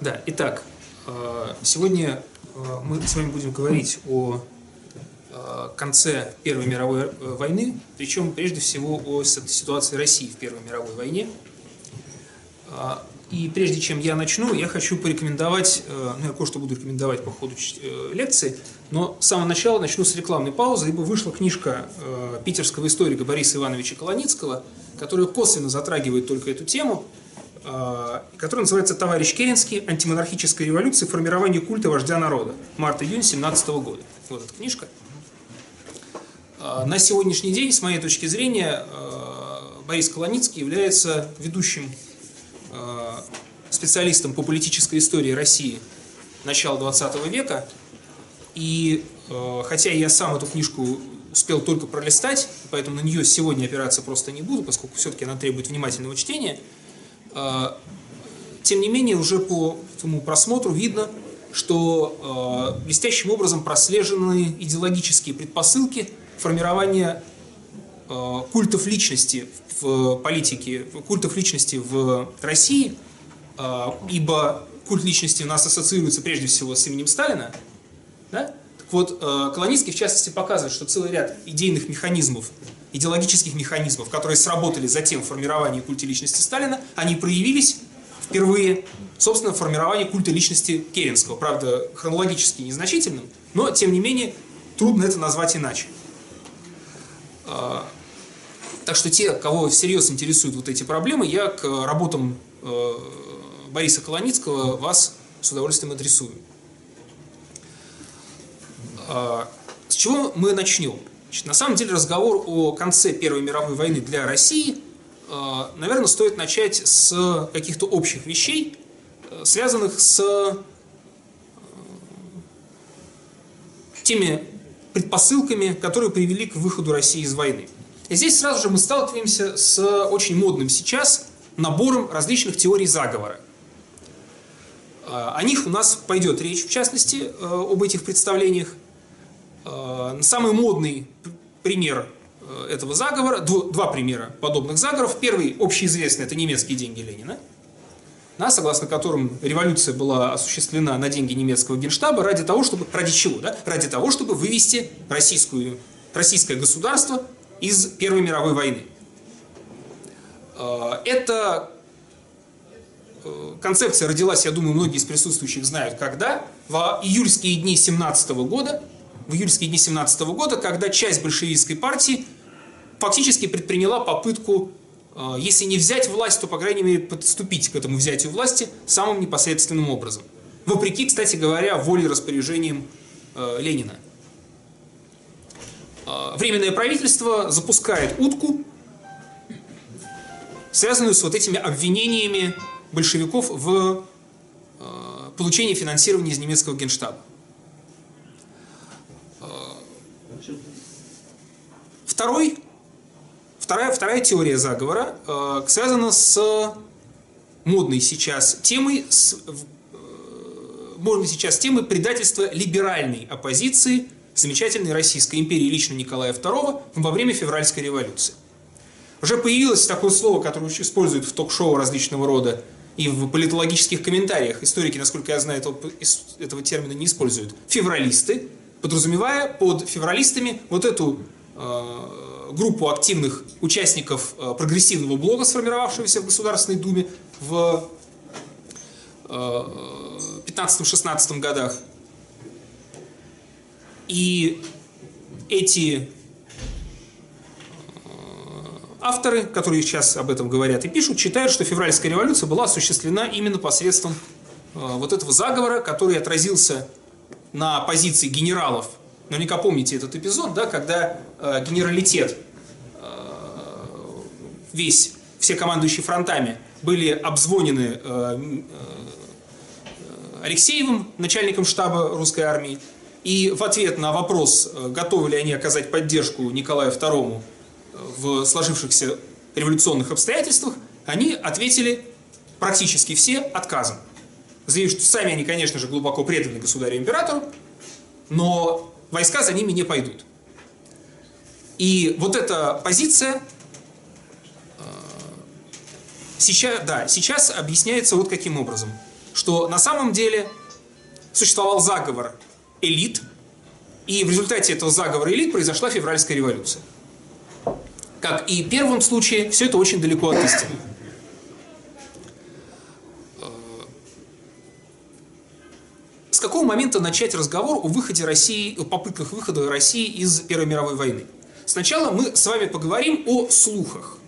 Да, итак, э, сегодня э, мы с вами будем говорить о э, конце Первой мировой войны, причем прежде всего о ситуации России в Первой мировой войне. И прежде чем я начну, я хочу порекомендовать, ну я кое-что буду рекомендовать по ходу лекции, но с самого начала начну с рекламной паузы, ибо вышла книжка питерского историка Бориса Ивановича Колоницкого, которая косвенно затрагивает только эту тему – который называется «Товарищ Керенский. Антимонархическая революция. Формирование культа вождя народа». Март-июнь 17 года. Вот эта книжка. Э, на сегодняшний день, с моей точки зрения, э, Борис Колоницкий является ведущим специалистом по политической истории России начала 20 века. И хотя я сам эту книжку успел только пролистать, поэтому на нее сегодня опираться просто не буду, поскольку все-таки она требует внимательного чтения – тем не менее, уже по своему просмотру видно, что а, блестящим образом прослежены идеологические предпосылки формирования а, культов личности в политике, культов личности в России, ибо культ личности у нас ассоциируется прежде всего с именем Сталина. Да? Так вот, Колонийский в частности показывает, что целый ряд идейных механизмов идеологических механизмов, которые сработали затем в формировании культа личности Сталина, они проявились впервые, собственно, в формировании культа личности Керенского. Правда, хронологически незначительным, но, тем не менее, трудно это назвать иначе. А, так что те, кого всерьез интересуют вот эти проблемы, я к работам э, Бориса Колоницкого вас с удовольствием адресую. А, с чего мы начнем? Значит, на самом деле разговор о конце Первой мировой войны для России, э, наверное, стоит начать с каких-то общих вещей, э, связанных с э, теми предпосылками, которые привели к выходу России из войны. И здесь сразу же мы сталкиваемся с очень модным сейчас набором различных теорий заговора. О них у нас пойдет речь, в частности, об этих представлениях. Э, самый модный пример э, этого заговора, два примера подобных заговоров. Первый, общеизвестный, это немецкие деньги Ленина, да, согласно которым революция была осуществлена на деньги немецкого генштаба ради того, чтобы, ради чего, да? Ради того, чтобы вывести российскую, российское государство из Первой мировой войны. Э, это концепция родилась, я думаю, многие из присутствующих знают, когда в июльские дни 17 года в июльские дни 17 года, когда часть большевистской партии фактически предприняла попытку, э, если не взять власть, то, по крайней мере, подступить к этому взятию власти самым непосредственным образом. Вопреки, кстати говоря, воле и распоряжениям э, Ленина. Э, Временное правительство запускает утку, связанную с вот этими обвинениями большевиков в получении финансирования из немецкого генштаба. Второй, вторая, вторая теория заговора э, связана с модной сейчас темой, с, э, модной сейчас темой предательства либеральной оппозиции замечательной Российской империи лично Николая II во время февральской революции. Уже появилось такое слово, которое используют в ток-шоу различного рода и в политологических комментариях. Историки, насколько я знаю, этого, этого термина не используют. Февралисты, подразумевая под февралистами вот эту Э, группу активных участников э, прогрессивного блока, сформировавшегося в Государственной Думе в 15-16 э, годах. И эти авторы, которые сейчас об этом говорят и пишут, считают, что февральская революция была осуществлена именно посредством вот этого заговора, который отразился на позиции генералов Наверняка помните этот эпизод, да, когда э, генералитет, э, весь, все командующие фронтами были обзвонены э, э, Алексеевым, начальником штаба русской армии, и в ответ на вопрос, э, готовы ли они оказать поддержку Николаю II в сложившихся революционных обстоятельствах, они ответили практически все отказом. Заявив, что сами они, конечно же, глубоко преданы государю-императору, но войска за ними не пойдут. И вот эта позиция э, сейчас, да, сейчас объясняется вот каким образом. что на самом деле существовал заговор элит, и в результате этого заговора элит произошла февральская революция. Как и в первом случае, все это очень далеко от истины. С какого момента начать разговор о выходе России, о попытках выхода России из Первой мировой войны? Сначала мы с вами поговорим о слухах,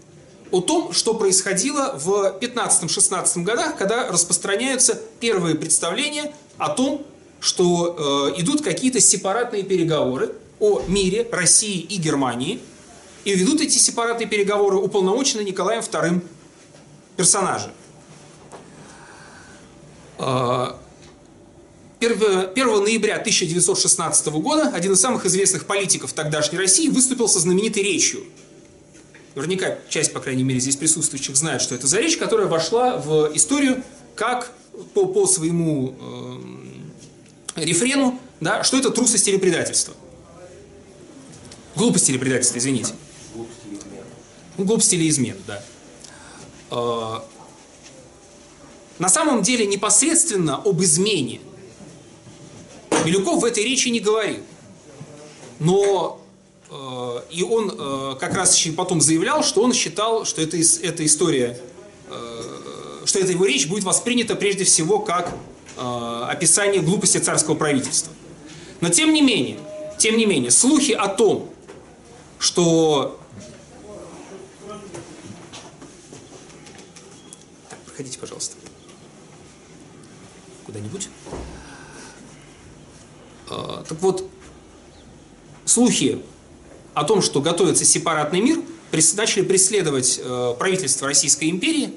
о том, что происходило в 15-16 годах, когда распространяются первые представления о том, что э, идут какие-то сепаратные переговоры о мире России и Германии, и ведут эти сепаратные переговоры уполномоченные Николаем II персонажи. 1 ноября 1916 года один из самых известных политиков тогдашней России выступил со знаменитой речью. Наверняка часть, по крайней мере, здесь присутствующих знает, что это за речь, которая вошла в историю как по, по своему э, рефрену, да, что это трусость или предательство. Глупость или предательство, извините. Глупость или измена. Ну, глупость или измена, да. Э, на самом деле непосредственно об измене Милюков в этой речи не говорил. Но э, и он э, как раз потом заявлял, что он считал, что это, эта история, э, что эта его речь будет воспринята прежде всего как описание глупости царского правительства. Но тем не менее, тем не менее, слухи о том, что проходите, пожалуйста, куда-нибудь. Э, так вот, слухи о том, что готовится сепаратный мир, начали преследовать э, правительство Российской империи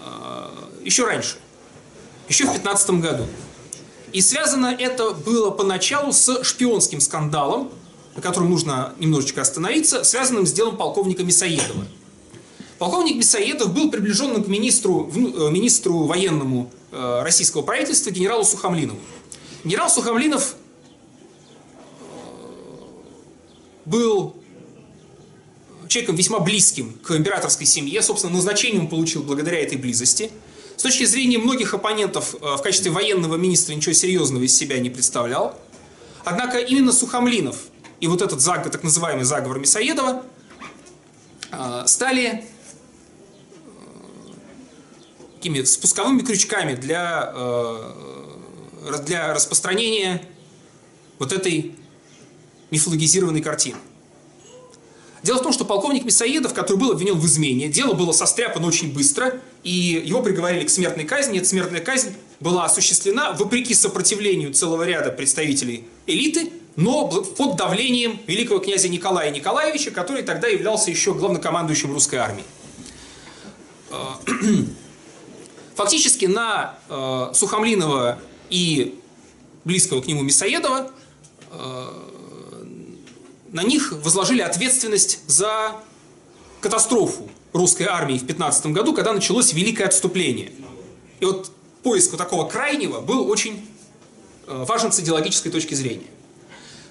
э, еще раньше, еще в 15 году. И связано это было поначалу с шпионским скандалом, на котором нужно немножечко остановиться, связанным с делом полковника Мясоедова. Полковник Мясоедов был приближенным к министру, министру военному российского правительства генералу Сухомлинову. Генерал Сухомлинов был человеком весьма близким к императорской семье, собственно, назначение он получил благодаря этой близости. С точки зрения многих оппонентов э, в качестве военного министра ничего серьезного из себя не представлял. Однако именно Сухомлинов и вот этот заговор, так называемый заговор Мясоедова э, стали э, такими спусковыми крючками для, для распространения вот этой мифологизированной картины. Дело в том, что полковник Мясоедов, который был обвинен в измене, дело было состряпано очень быстро, и его приговорили к смертной казни. Эта смертная казнь была осуществлена вопреки сопротивлению целого ряда представителей элиты, но под давлением великого князя Николая Николаевича, который тогда являлся еще главнокомандующим русской армии. Фактически на э, Сухомлинова и близкого к нему Мясоедова э, на них возложили ответственность за катастрофу русской армии в 15 году, когда началось великое отступление. И вот поиск вот такого крайнего был очень э, важен с идеологической точки зрения.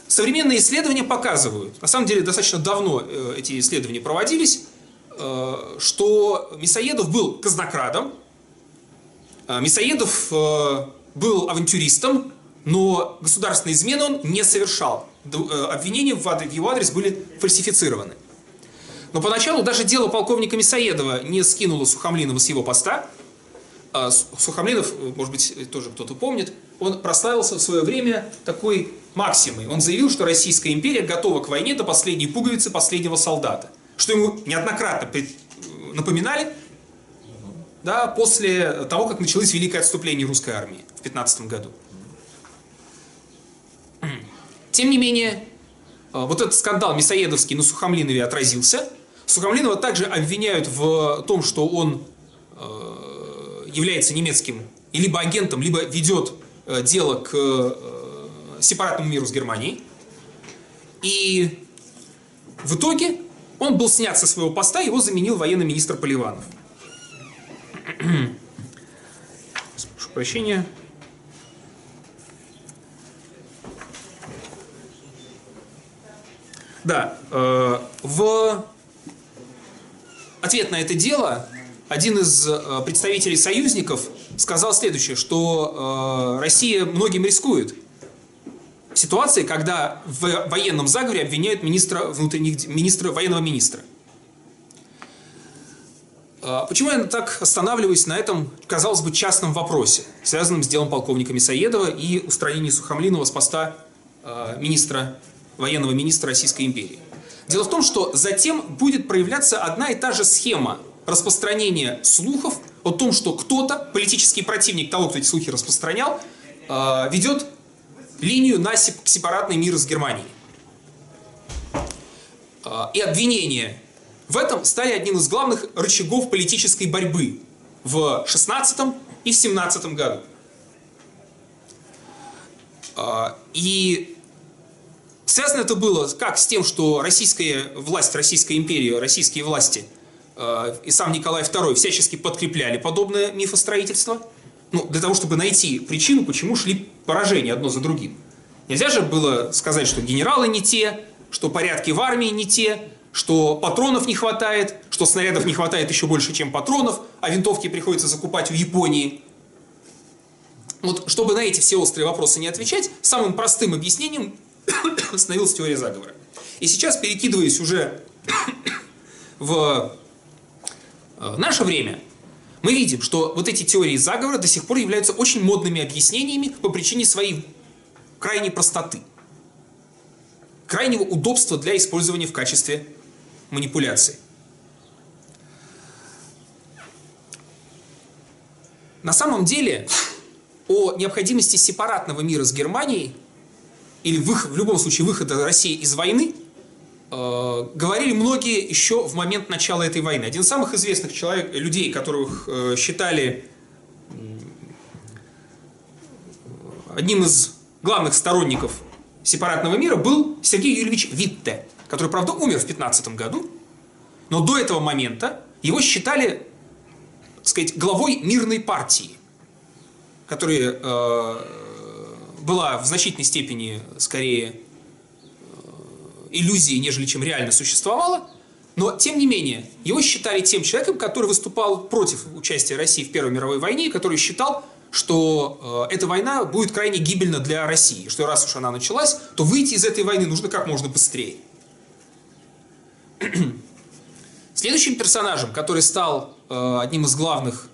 Современные исследования показывают, на самом деле достаточно давно э, эти исследования проводились, э, что Мясоедов был казнокрадом, Мясоедов был авантюристом, но государственной измены он не совершал. Э, обвинения в его адрес были фальсифицированы. Но поначалу даже дело полковника Мясоедова не скинуло Сухомлинова с его поста. А Сухомлинов, э, может быть, тоже кто-то помнит, он прославился в свое время такой максимой. Он заявил, что Российская империя готова к войне до последней пуговицы последнего солдата. Что ему неоднократно э, напоминали да, после того, как началось великое отступление русской армии в 15 году. Тем не менее, э, вот этот скандал Мясоедовский на Сухомлинове отразился. Сухомлинова также обвиняют в том, что он э, является немецким либо агентом, либо ведет э, дело к сепаратному миру с Германией. И в итоге он был снят со своего поста, его заменил военный министр Поливанов. Прошу прощения. Да, э, в ответ на это дело один из э, представителей союзников сказал следующее, что э, Россия многим рискует. В ситуации, когда в военном заговоре обвиняют министра, внутренних, министра военного министра. Почему я так останавливаюсь на этом, казалось бы, частном вопросе, связанном с делом полковника Мясоедова и устранением Сухомлинова с поста министра, военного министра Российской империи? Дело в том, что затем будет проявляться одна и та же схема распространения слухов о том, что кто-то, политический противник того, кто эти слухи распространял, э, ведет линию на сепаратный мир с Германией. Э, и обвинения в этом стали одним из главных рычагов политической борьбы в 16 и в 17 году. Э, и Связано это было как с тем, что российская власть, Российская империя, российские власти э, и сам Николай II всячески подкрепляли подобное мифостроительство, ну, для того, чтобы найти причину, почему шли поражения одно за другим. Нельзя же было сказать, что генералы не те, что порядки в армии не те, что патронов не хватает, что снарядов не хватает еще больше, чем патронов, а винтовки приходится закупать в Японии. Вот, чтобы на эти все острые вопросы не отвечать, самым простым объяснением становилась теория заговора. И сейчас, перекидываясь уже в э, наше время, мы видим, что вот эти теории заговора до сих пор являются очень модными объяснениями по причине своей крайней простоты, крайнего удобства для использования в качестве манипуляции. На самом деле о необходимости сепаратного мира с Германией или выход, в любом случае выхода России из войны, э, говорили многие еще в момент начала этой войны. Один из самых известных человек, людей, которых э, считали одним из главных сторонников сепаратного мира, был Сергей Юрьевич Витте, который, правда, умер в 15 году, но до этого момента его считали, так сказать, главой мирной партии, которые э, была в значительной степени скорее э, иллюзией, нежели чем реально существовала, но, тем не менее, его считали тем человеком, который выступал против участия России в Первой мировой войне, который считал, что э, эта война будет крайне гибельна для России, что раз уж она началась, то выйти из этой войны нужно как можно быстрее. Следующим персонажем, который стал э, одним из главных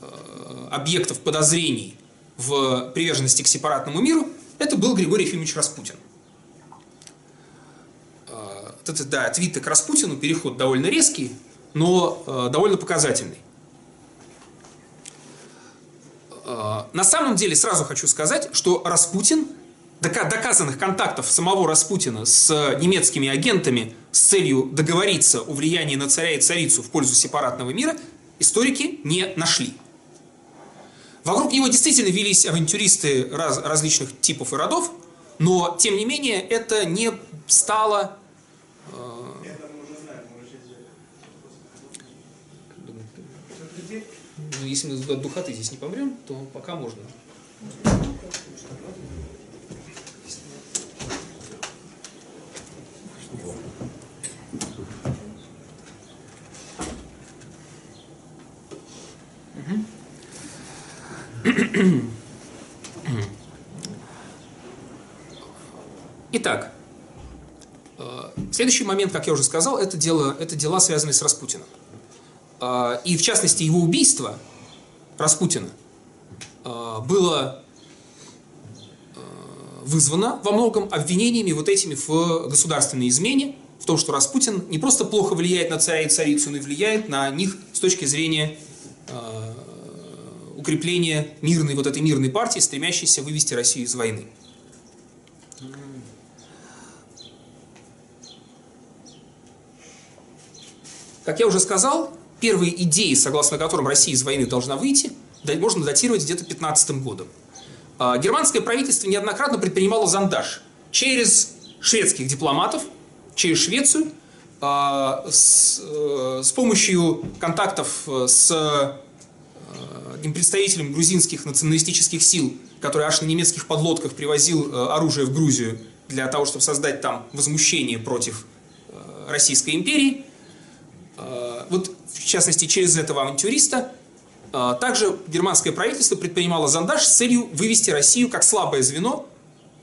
э, объектов подозрений в приверженности к сепаратному миру, это был Григорий Ефимович Распутин. А, это, да, твиты к Распутину, переход довольно резкий, но э, довольно показательный. Э, на самом деле, сразу хочу сказать, что Распутин, доказанных контактов самого Распутина с немецкими агентами с целью договориться о влиянии на царя и царицу в пользу сепаратного мира, историки не нашли. Вокруг него действительно велись авантюристы раз, различных типов и родов, но, тем не менее, это не стало... Э, ну, если мы от духоты здесь не помрем, то пока можно. Итак, э, следующий момент, как я уже сказал, это, дело, это дела, связанные с Распутиным. Э, и в частности, его убийство Распутина э, было вызвано во многом обвинениями вот этими в государственной измене, в том, что Распутин не просто плохо влияет на царя и царицу, но и влияет на них с точки зрения укрепления мирной, вот этой мирной партии, стремящейся вывести Россию из войны. Как я уже сказал, первые идеи, согласно которым Россия из войны должна выйти, можно датировать где-то 15 годом. А, германское правительство неоднократно предпринимало зондаж через шведских дипломатов, через Швецию, а, с, э, с помощью контактов с одним представителем грузинских националистических сил, который аж на немецких подлодках привозил э, оружие в Грузию для того, чтобы создать там возмущение против э, Российской империи. Э, вот, в частности, через этого авантюриста также германское правительство предпринимало зондаж с целью вывести Россию как слабое звено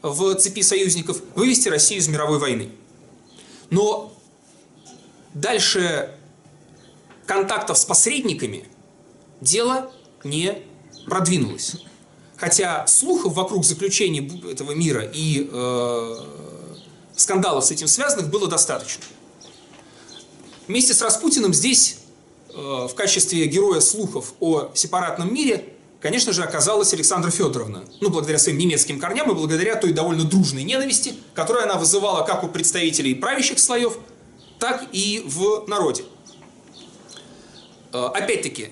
в цепи союзников, вывести Россию из мировой войны. Но дальше контактов с посредниками дело не продвинулось. Хотя слухов вокруг заключения этого мира и э, скандалов с этим связанных было достаточно. Вместе с Распутиным здесь э, в качестве героя слухов о сепаратном мире, конечно же, оказалась Александра Федоровна. Ну, благодаря своим немецким корням и благодаря той довольно дружной ненависти, которую она вызывала как у представителей правящих слоев, так и в народе. Э, опять-таки,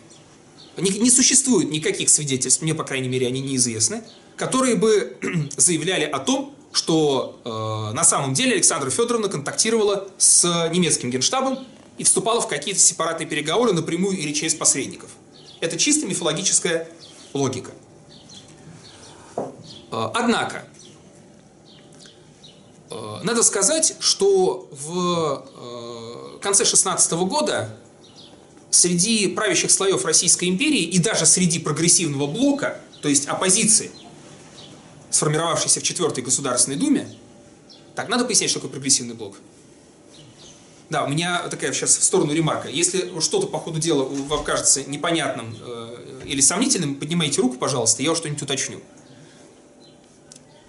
не, не существует никаких свидетельств, мне, по крайней мере, они неизвестны, которые бы заявляли о том, что э, на самом деле Александра Федоровна контактировала с немецким генштабом и вступала в какие-то сепаратные переговоры напрямую или через посредников. Это чисто мифологическая логика. Э, однако, э, надо сказать, что в э, конце 16 года среди правящих слоев Российской империи и даже среди прогрессивного блока, то есть оппозиции, сформировавшейся в Четвертой Государственной Думе, так, надо пояснять, что такое прогрессивный блок. Да, у меня такая сейчас в сторону ремарка. Если что-то по ходу дела вам кажется непонятным э, или сомнительным, поднимайте руку, пожалуйста, я что-нибудь уточню.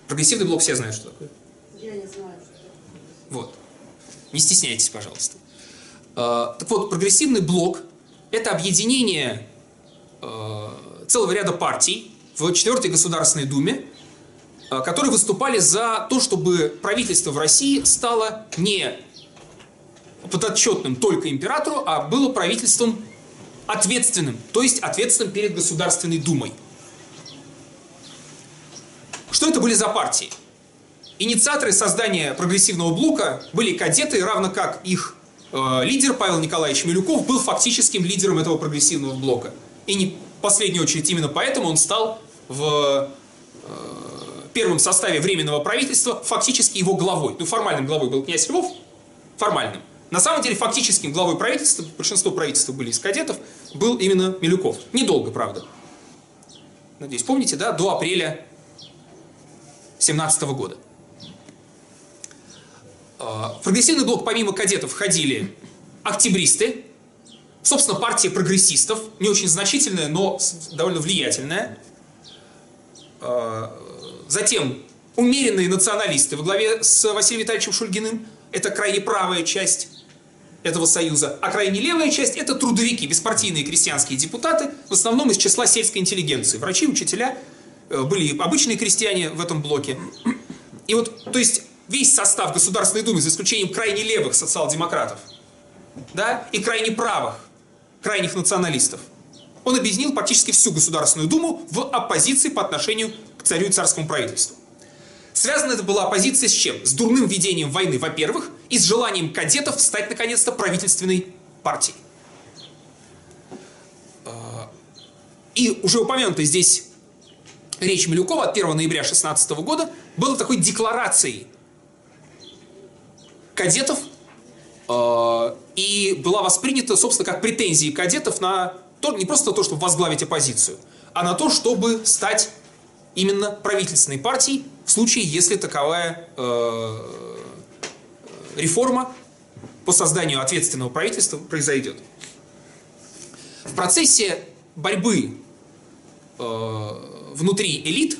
Прогрессивный блок все знают, что такое. Я не знаю, что такое. Вот. Не стесняйтесь, пожалуйста. Э, так вот, прогрессивный блок это объединение э, целого ряда партий в четвертой Государственной Думе, э, которые выступали за то, чтобы правительство в России стало не подотчетным только императору, а было правительством ответственным, то есть ответственным перед Государственной Думой. Что это были за партии? Инициаторы создания прогрессивного блока были кадеты, равно как их лидер Павел Николаевич Милюков был фактическим лидером этого прогрессивного блока. И не в последнюю очередь именно поэтому он стал в э, первом составе Временного правительства фактически его главой. Ну, формальным главой был князь Львов, формальным. На самом деле, фактическим главой правительства, большинство правительства были из кадетов, был именно Милюков. Недолго, правда. Надеюсь, помните, да, до апреля 17 года. А, в прогрессивный блок помимо кадетов входили октябристы, собственно, партия прогрессистов, не очень значительная, но довольно влиятельная. А, затем умеренные националисты во главе с Василием Витальевичем Шульгиным, это крайне правая часть этого союза, а крайне левая часть это трудовики, беспартийные крестьянские депутаты, в основном из числа сельской интеллигенции. Врачи, учителя, э, были обычные крестьяне в этом блоке. И вот, то есть, весь состав Государственной Думы, за исключением крайне левых социал-демократов, да, и крайне правых, крайних националистов, он объединил практически всю Государственную Думу в оппозиции по отношению к царю и царскому правительству. Связана это была оппозиция с чем? С дурным ведением войны, во-первых, и с желанием кадетов стать, наконец-то, правительственной партией. А, и уже упомянутая здесь речь Милюкова от 1 ноября 16 года была такой декларацией кадетов э, и была воспринята, собственно, как претензии кадетов на то, не просто на то, чтобы возглавить оппозицию, а на то, чтобы стать именно правительственной партией в случае, если таковая э, реформа по созданию ответственного правительства произойдет. В процессе борьбы э, внутри элит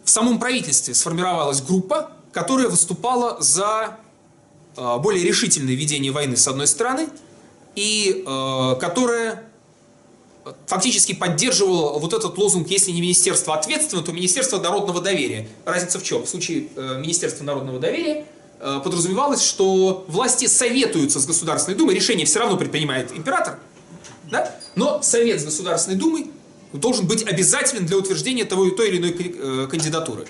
в самом правительстве сформировалась группа, которая выступала за э, более решительное ведение войны с одной стороны, и э, которая фактически поддерживала вот этот лозунг, если не Министерство ответственного, то Министерство народного доверия. Разница в чем? В случае э, Министерства народного доверия подразумевалось, что власти советуются с Государственной Думой, решение все равно предпринимает император, да? но Совет с Государственной Думой должен быть обязателен для утверждения того, той или иной э, кандидатуры.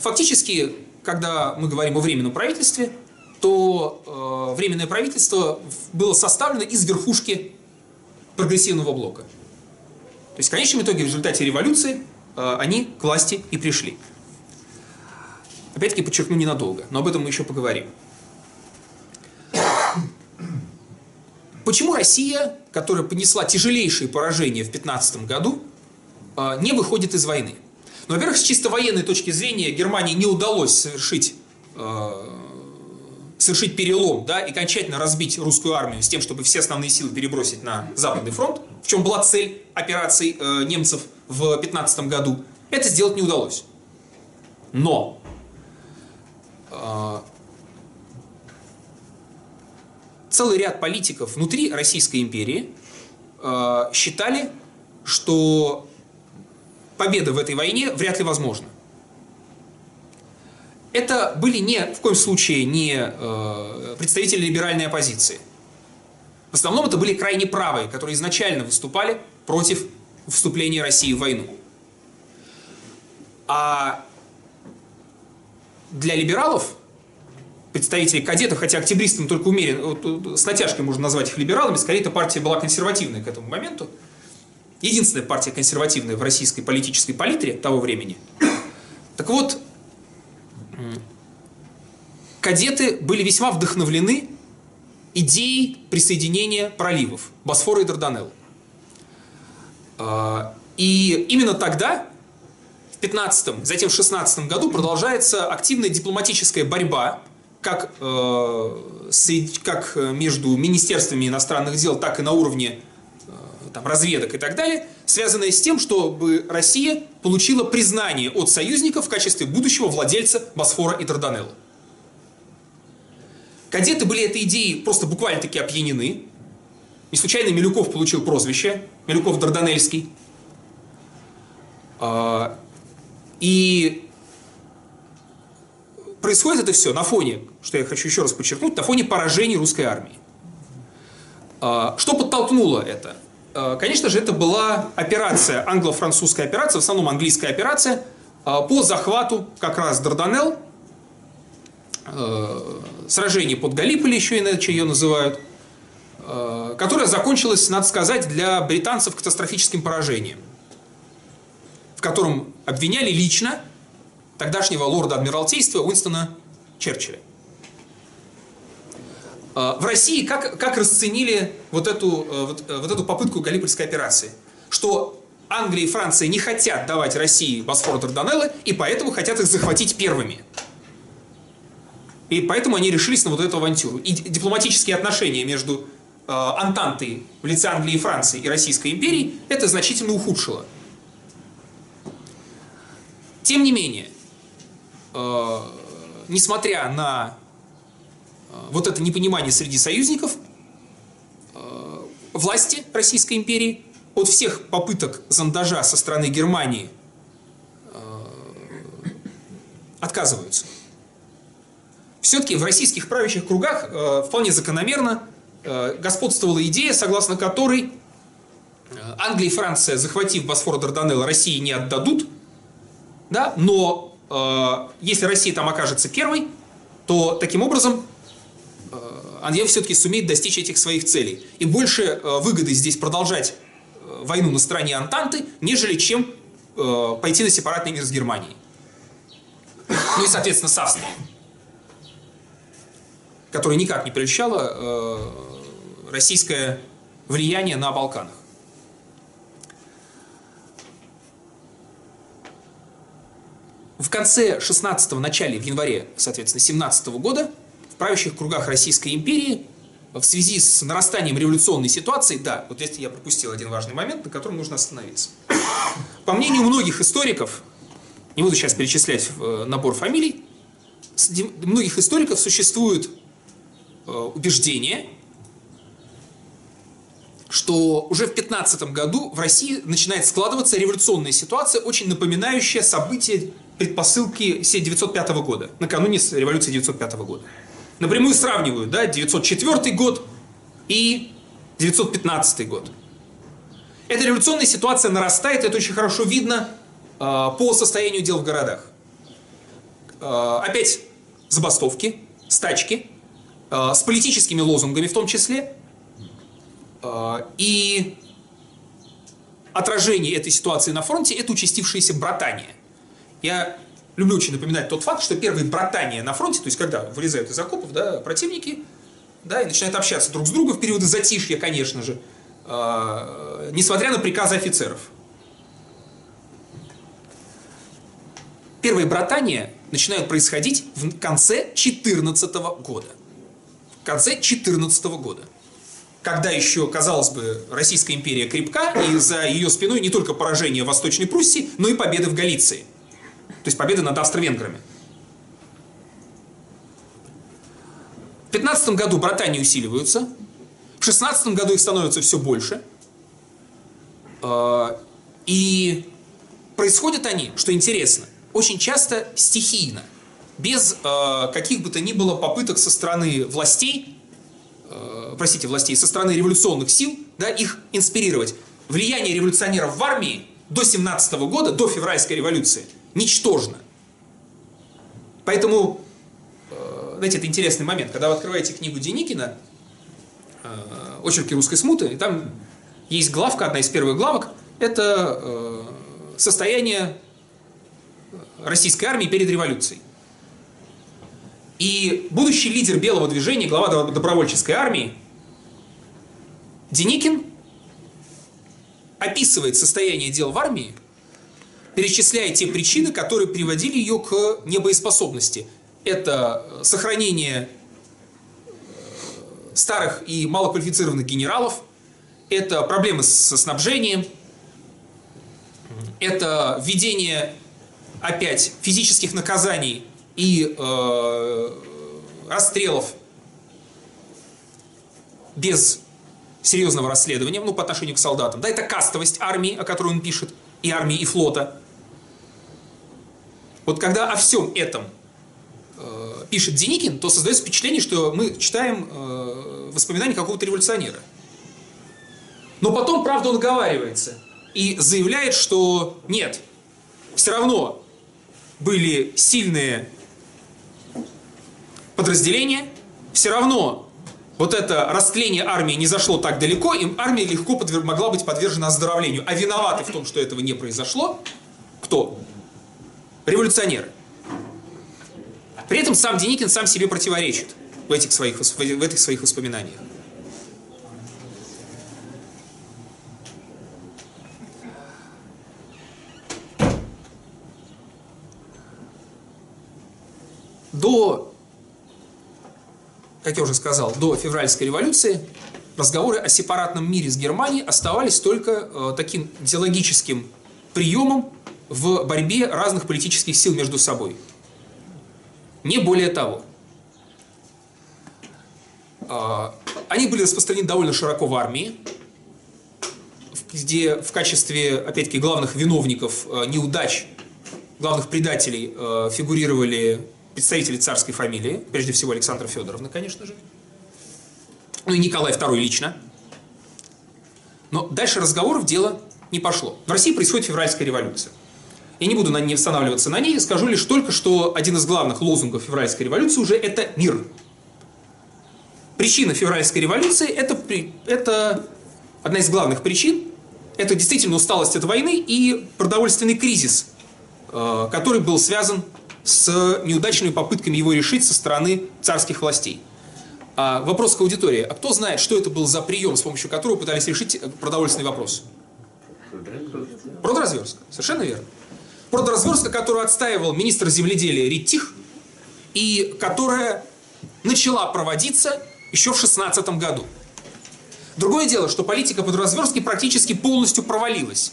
Фактически, когда мы говорим о временном правительстве, то э, временное правительство было составлено из верхушки прогрессивного блока. То есть в конечном итоге в результате революции э, они к власти и пришли. Опять-таки подчеркну ненадолго, но об этом мы еще поговорим. Почему Россия, которая понесла тяжелейшие поражения в 15 году, э, не выходит из войны? Ну, во-первых, с чисто военной точки зрения Германии не удалось совершить, э, совершить перелом да, и окончательно разбить русскую армию с тем, чтобы все основные силы перебросить на Западный фронт, в чем была цель операций э, немцев в 15 году. Это сделать не удалось. Но целый ряд политиков внутри Российской империи э, считали, что победа в этой войне вряд ли возможна. Это были не, в коем случае не э, представители либеральной оппозиции. В основном это были крайне правые, которые изначально выступали против вступления России в войну. А для либералов представителей кадетов, хотя октябристам только умеренно, с натяжкой можно назвать их либералами, скорее эта партия была консервативной к этому моменту. Единственная партия консервативная в российской политической палитре того времени. Так вот, кадеты были весьма вдохновлены идеей присоединения проливов Босфора и Дарданелл. А, и именно тогда, в 15 затем в 16 году, продолжается активная дипломатическая борьба как, э, как между министерствами иностранных дел, так и на уровне э, там, разведок и так далее, связанное с тем, чтобы Россия получила признание от союзников в качестве будущего владельца Босфора и Дарданелла. Кадеты были этой идеей просто буквально-таки опьянены. Не случайно Милюков получил прозвище, Милюков Дарданельский. И происходит это все на фоне, что я хочу еще раз подчеркнуть, на фоне поражений русской армии. А, что подтолкнуло это? А, конечно же, это была операция, англо-французская операция, в основном английская операция, а, по захвату как раз Дарданелл, сражение под Галиполи, еще иначе ее называют, которое закончилось, надо сказать, для британцев катастрофическим поражением, в котором обвиняли лично тогдашнего лорда Адмиралтейства Уинстона Черчилля. А, в России как, как расценили вот эту, э, вот, э, вот эту попытку Галипольской операции? Что Англия и Франция не хотят давать России Босфор Дарданеллы, и поэтому хотят их захватить первыми. И поэтому они решились на вот эту авантюру. И дипломатические отношения между э, Антантой в лице Англии и Франции и Российской империи это значительно ухудшило. Тем не менее, э, несмотря на э, вот это непонимание среди союзников, э, власти Российской империи от всех попыток зондажа со стороны Германии отказываются. Все-таки в российских правящих кругах вполне закономерно господствовала идея, согласно которой Англия и Франция, захватив Босфор Дарданелл, России не отдадут, да, но Э, если Россия там окажется первой, то таким образом э, она все-таки сумеет достичь этих своих целей. И больше э, выгоды здесь продолжать войну на стороне Антанты, нежели чем пойти на сепаратный мир с Германией. Ну и, соответственно, с Австрией, которая никак не прельщала российское влияние на Балканах. В конце 16-го, начале, в январе, соответственно, 17 -го года в правящих кругах Российской империи в связи с нарастанием революционной ситуации, да, вот здесь я пропустил один важный момент, на котором нужно остановиться. По мнению многих историков, не буду сейчас перечислять э, набор фамилий, многих историков существует э, убеждение, что уже в 15 году в России начинает складываться революционная ситуация, очень напоминающая события предпосылки 1905 года, накануне революции 1905 года. Напрямую сравнивают, да, 904 год и 915 год. Эта революционная ситуация нарастает, это очень хорошо видно э, по состоянию дел в городах. Э, опять забастовки, стачки, э, с политическими лозунгами в том числе. И отражение этой ситуации на фронте – это участившееся братание. Я люблю очень напоминать тот факт, что первые братания на фронте, то есть когда вылезают из окопов да, противники, да, и начинают общаться друг с другом в периоды затишья, конечно же, э, несмотря на приказы офицеров. Первые братания начинают происходить в конце 14 года. В конце 14 года. Когда еще, казалось бы, Российская империя крепка, и за ее спиной не только поражение в Восточной Пруссии, но и победы в Галиции. То есть победы над австро-венграми. В 15 году братания усиливаются, в 16 году их становится все больше. А, и происходят они, что интересно, очень часто стихийно, без а, каких бы то ни было попыток со стороны властей, а, простите, властей, со стороны революционных сил, да, их инспирировать. Влияние революционеров в армии до 17 года, до февральской революции, ничтожно. Поэтому знаете, это интересный момент. Когда вы открываете книгу Деникина, э, «Очерки русской смуты», и там есть главка, одна из первых главок, это э, состояние российской армии перед революцией. И будущий лидер белого движения, глава добровольческой армии, Деникин описывает состояние дел в армии, перечисляя те причины, которые приводили ее к небоеспособности – это сохранение э, старых и малоквалифицированных генералов, это проблемы со снабжением, это введение опять физических наказаний и э, расстрелов без серьезного расследования, ну, по отношению к солдатам. Да, это кастовость армии, о которой он пишет, и армии, и флота. Вот когда о всем этом пишет Деникин, то создается впечатление, что мы читаем э, воспоминания какого-то революционера. Но потом, правда, он оговаривается и заявляет, что нет, все равно были сильные подразделения, все равно вот это растление армии не зашло так далеко, и армия легко подвер... могла быть подвержена оздоровлению. А виноваты в том, что этого не произошло, кто? Революционеры. При этом сам Деникин сам себе противоречит в этих своих, в этих своих воспоминаниях. До, как я уже сказал, до февральской революции разговоры о сепаратном мире с Германией оставались только э, таким идеологическим приемом в борьбе разных политических сил между собой. Не более того. А, они были распространены довольно широко в армии, где в качестве, опять-таки, главных виновников а, неудач, главных предателей а, фигурировали представители царской фамилии, прежде всего Александра Федоровна, конечно же, ну и Николай II лично. Но дальше разговоров дело не пошло. В России происходит февральская революция. Я не буду на ней останавливаться на ней, скажу лишь только, что один из главных лозунгов февральской революции уже это мир. Причина февральской революции это, это одна из главных причин. Это действительно усталость от войны и продовольственный кризис, э, который был связан с неудачными попытками его решить со стороны царских властей. А вопрос к аудитории. А кто знает, что это был за прием, с помощью которого пытались решить продовольственный вопрос? Продразверстка. Совершенно верно продразверстка, которую отстаивал министр земледелия Риттих, и которая начала проводиться еще в 16 году. Другое дело, что политика подразверстки практически полностью провалилась.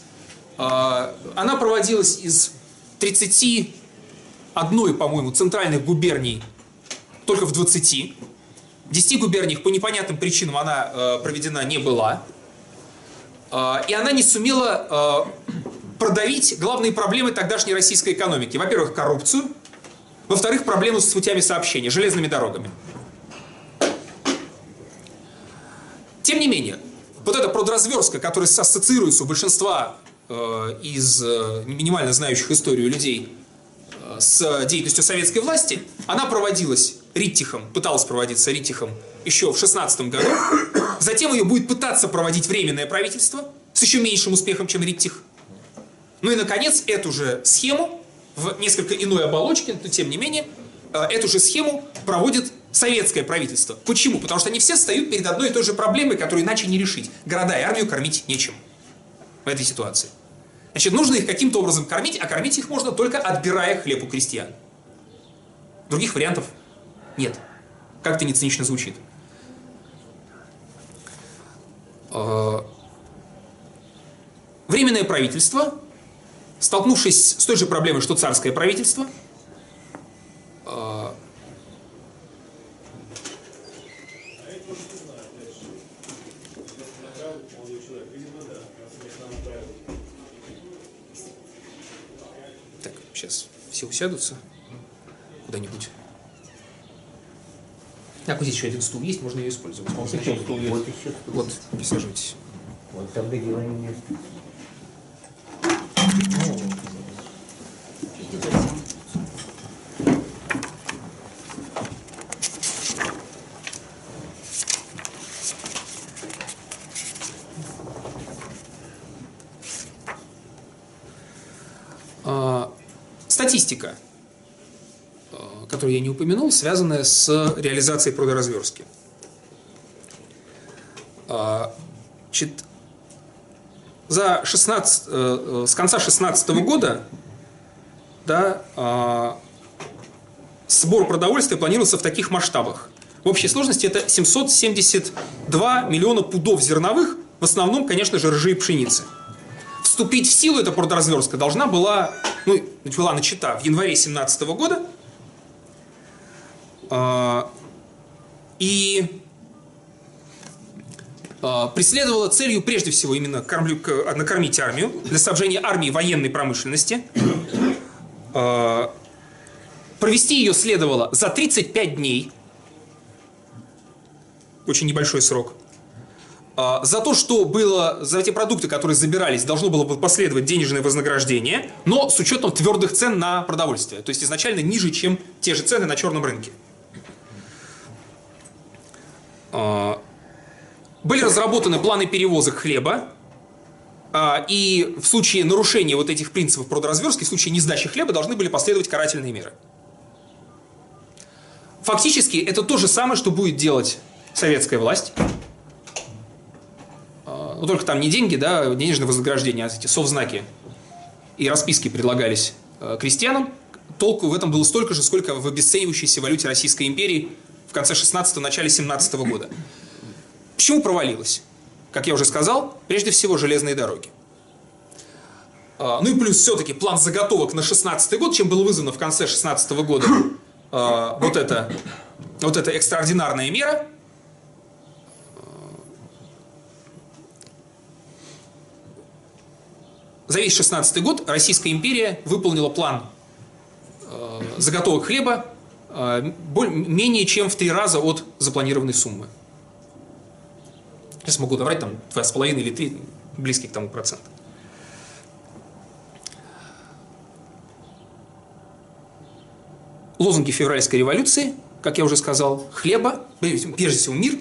А, она проводилась из 31, по-моему, центральных губерний только в 20. В 10 губерниях по непонятным причинам она э, проведена не была. А, и она не сумела э, продавить главные проблемы тогдашней российской экономики. Во-первых, коррупцию, во-вторых, проблему с путями сообщения, железными дорогами. Тем не менее, вот эта продразверстка, которая ассоциируется у большинства э, из э, минимально знающих историю людей э, с деятельностью советской власти, она проводилась Риттихом, пыталась проводиться Риттихом еще в 16 году. Затем ее будет пытаться проводить Временное правительство с еще меньшим успехом, чем Риттих. Ну и, наконец, эту же схему в несколько иной оболочке, но тем не менее, э, эту же схему проводит советское правительство. Почему? Потому что они все стоят перед одной и той же проблемой, которую иначе не решить. Города и армию кормить нечем в этой ситуации. Значит, нужно их каким-то образом кормить, а кормить их можно только отбирая хлеб у крестьян. Других вариантов нет. Как это не цинично звучит. Э, Временное правительство, столкнувшись с той же проблемой, что царское правительство, э, Так, сейчас все усядутся куда-нибудь. Так, вот здесь еще один стул есть, можно ее использовать. Вот еще стул есть. Вот присаживайтесь. Вот тогда дело не место. А, Статистика, а, которую я не упомянул, связанная с реализацией продоразверстки. Значит, за 16, э, э, с конца 16 года да, а, сбор продовольствия планировался в таких масштабах. В общей сложности это 772 миллиона пудов зерновых, в основном, конечно же, ржи и пшеницы. Вступить в силу эта продразверстка должна была, ну, была начата в январе 17 года. А, И преследовала целью прежде всего именно кормлю- накормить армию, для снабжения армии военной промышленности. А, Провести ее следовало за 35 дней, очень небольшой срок. А, За то, что было, за эти продукты, которые забирались, должно было бы последовать денежное вознаграждение, но с учетом твердых цен на продовольствие. То есть изначально ниже, чем те же цены на черном рынке. А, Были разработаны планы перевозок хлеба, а, и в случае нарушения вот этих принципов продразверстки, в случае несдачи хлеба, должны были последовать карательные меры. Фактически это то же самое, что будет делать советская власть. А, Но только там не деньги, да, денежное вознаграждение, а эти совзнаки и расписки предлагались э, крестьянам. Толку в этом было столько же, сколько в обесценивающейся валюте Российской империи в конце 16-го, начале 17 года. Почему провалилось? Как я уже сказал, прежде всего железные дороги. А, Ну и плюс все-таки план заготовок на 16 год, чем было вызвано в конце 16 года а, вот это, вот эта экстраординарная мера. За весь 16 год Российская империя выполнила план э, заготовок хлеба менее чем в три раза от запланированной суммы. Сейчас могу добрать там 2,5 или 3, близких к тому проценту. Лозунги февральской революции, как я уже сказал, хлеба, прежде всего мир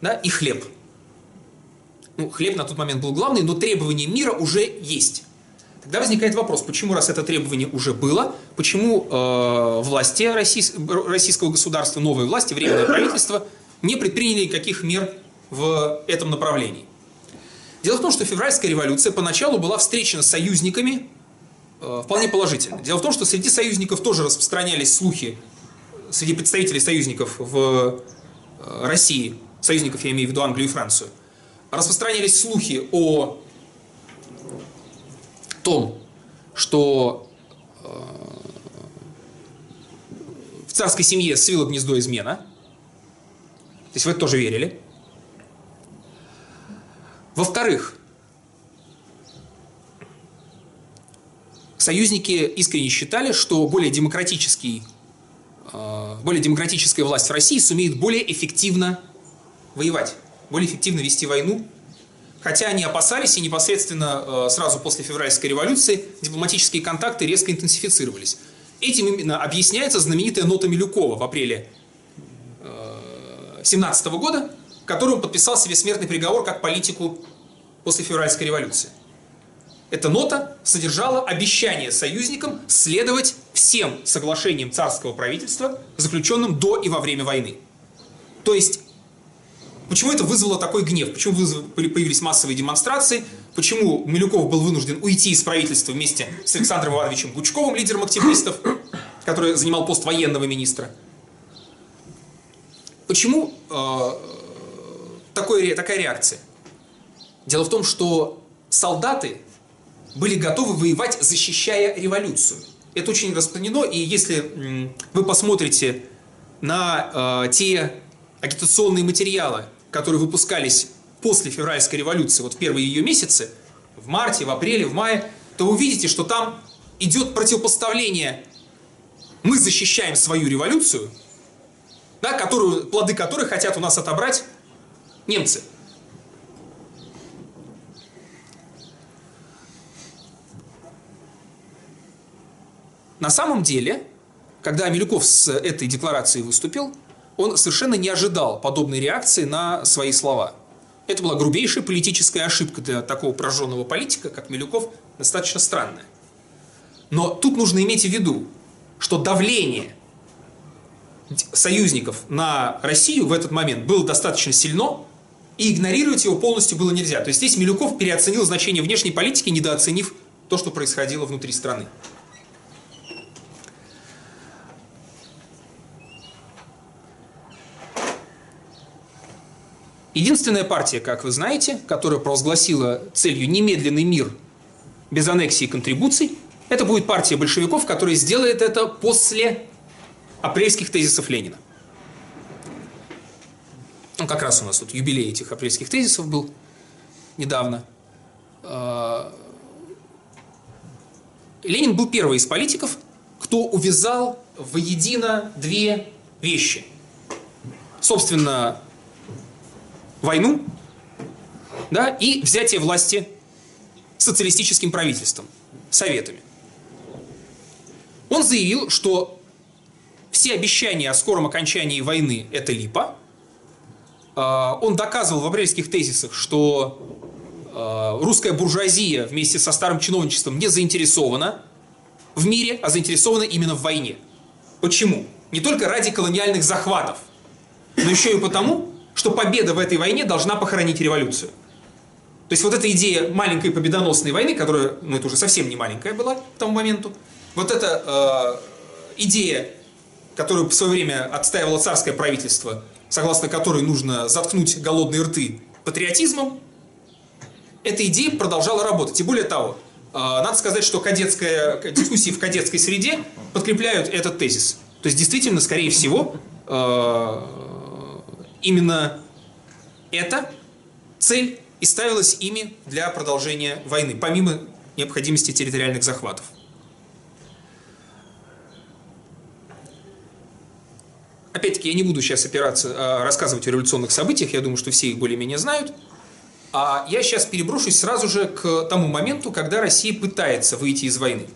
да, и хлеб. Ну, хлеб на тот момент был главный, но требование мира уже есть. Тогда возникает вопрос, почему, раз это требование уже было, почему э, власти российс- российского государства, новые власти, временное правительство не предприняли никаких мер в этом направлении. Дело в том, что февральская революция поначалу была встречена союзниками э, вполне положительно. Дело в том, что среди союзников тоже распространялись слухи, среди представителей союзников в э, России, союзников я имею в виду Англию и Францию, распространялись слухи о том, что э, в царской семье свило гнездо измена. То есть вы это тоже верили. Во-вторых, союзники искренне считали, что более демократический, э, более демократическая власть в России сумеет более эффективно воевать, более эффективно вести войну, хотя они опасались, и непосредственно э, сразу после февральской революции дипломатические контакты резко интенсифицировались. Этим именно объясняется знаменитая нота Милюкова в апреле 17 года, которым подписал себе смертный приговор как политику после февральской революции. эта нота содержала обещание союзникам следовать всем соглашениям царского правительства, заключенным до и во время войны. То есть, почему это вызвало такой гнев? Почему появились массовые демонстрации? Почему Милюков был вынужден уйти из правительства вместе с Александром Ивановичем Гучковым, лидером октябристов, который занимал пост военного министра? Почему э, такой, такая реакция? Дело в том, что солдаты были готовы воевать, защищая революцию. Это очень распространено, и если вы посмотрите на э, те агитационные материалы, которые выпускались после февральской революции, вот в первые ее месяцы, в марте, в апреле, в мае, то вы увидите, что там идет противопоставление «мы защищаем свою революцию», да, которую, плоды которой хотят у нас отобрать немцы. На самом деле, когда Милюков с этой декларацией выступил, он совершенно не ожидал подобной реакции на свои слова. Это была грубейшая политическая ошибка для такого прожженного политика, как Милюков, достаточно странная. Но тут нужно иметь в виду, что давление союзников на Россию в этот момент было достаточно сильно, и игнорировать его полностью было нельзя. То есть здесь Милюков переоценил значение внешней политики, недооценив то, что происходило внутри страны. Единственная партия, как вы знаете, которая провозгласила целью немедленный мир без аннексии и контрибуций, это будет партия большевиков, которая сделает это после апрельских тезисов Ленина. Ну, как раз у нас тут юбилей этих апрельских тезисов был недавно. А, Ленин был первый из политиков, кто увязал воедино две вещи. Собственно, войну да, и взятие власти социалистическим правительством, советами. Он заявил, что все обещания о скором окончании войны – это липа. А, Он доказывал в апрельских тезисах, что а, русская буржуазия вместе со старым чиновничеством не заинтересована в мире, а заинтересована именно в войне. Почему? Не только ради колониальных захватов, но еще и потому, что победа в этой войне должна похоронить революцию. То есть вот эта идея маленькой победоносной войны, которая, ну это уже совсем не маленькая была к тому моменту, вот эта э, идея, которую в свое время отстаивало царское правительство, согласно которой нужно заткнуть голодные рты патриотизмом, эта идея продолжала работать. И более того, э, надо сказать, что кадетская, дискуссии в кадетской среде подкрепляют этот тезис. То есть действительно, скорее всего, э, именно эта цель и ставилась ими для продолжения войны, помимо необходимости территориальных захватов. Опять-таки, я не буду сейчас опираться, а, рассказывать о революционных событиях, я думаю, что все их более-менее знают. А я сейчас переброшусь сразу же к тому моменту, когда Россия пытается выйти из войны.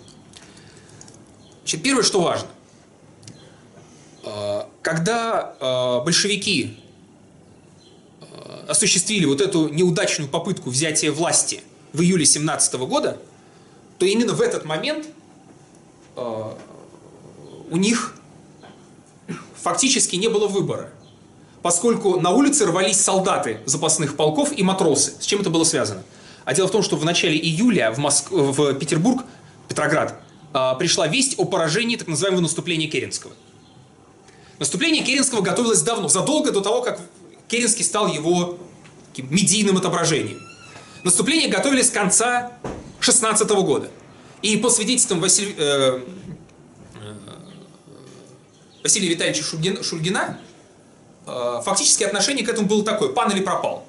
Значит, первое, что важно. А, Когда а, большевики осуществили вот эту неудачную попытку взятия власти в июле 17 года, то именно в этот момент у них фактически не было выбора, поскольку на улице рвались солдаты запасных полков и матросы. С чем это было связано? А дело в том, что в начале июля в, Моск... в Петербург, Петроград, а, пришла весть о поражении так называемого наступления Керенского. Наступление Керенского готовилось давно, задолго до того, как Керенский стал его таким медийным отображением. Наступление готовили с конца 16 года. И по свидетельствам Василь- э, Василия Витальевича Шульгин- Шульгина, э, фактически отношение к этому было такое, пан или пропал.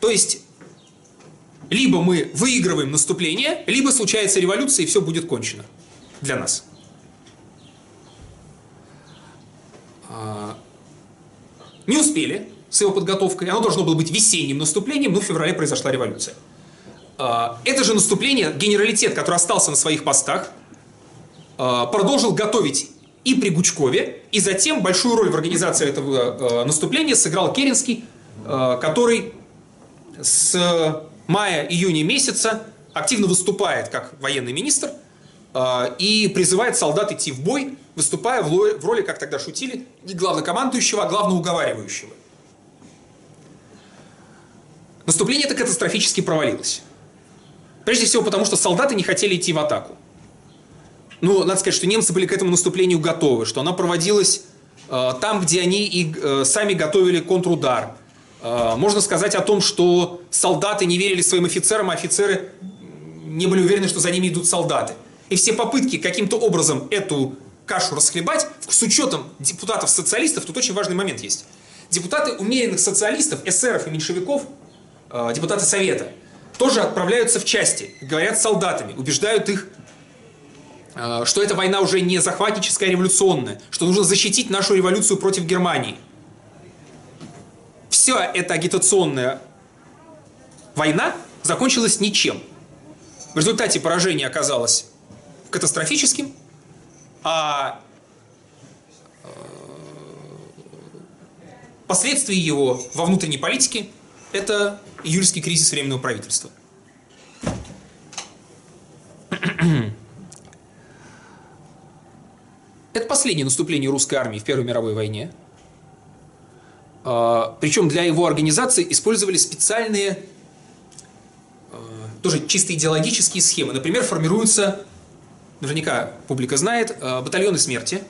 То есть, либо мы выигрываем наступление, либо случается революция, и все будет кончено для нас. А, Не успели с его подготовкой, оно должно было быть весенним наступлением, но в феврале произошла революция. А, Это же наступление, генералитет, который остался на своих постах, а, продолжил готовить и при Гучкове, и затем большую роль в организации этого э, наступления сыграл Керенский, э, который с мая-июня месяца активно выступает как военный министр э, и призывает солдат идти в бой, выступая в в роли, как тогда шутили, не главнокомандующего, а главноуговаривающего. Наступление это катастрофически провалилось. Прежде всего потому, что солдаты не хотели идти в атаку. Ну, надо сказать, что немцы были к этому наступлению готовы, что оно проводилось э, там, где они и э, сами готовили контрудар. Э, можно сказать о том, что солдаты не верили своим офицерам, а офицеры не были уверены, что за ними идут солдаты. И все попытки каким-то образом эту кашу расхлебать, с учетом депутатов-социалистов, тут очень важный момент есть. Депутаты умеренных социалистов, эсеров и меньшевиков, э, депутаты Совета, тоже отправляются в части, говорят с солдатами, убеждают их, что эта война уже не захватническая, а революционная, что нужно защитить нашу революцию против Германии. Вся эта агитационная война закончилась ничем. В результате поражение оказалось катастрофическим, а э, последствия его во внутренней политике – это июльский кризис Временного правительства. Это последнее наступление русской армии в Первой мировой войне. А, Причем для его организации использовали специальные, э, тоже чисто идеологические схемы. Например, формируются, наверняка публика знает, э, батальоны смерти,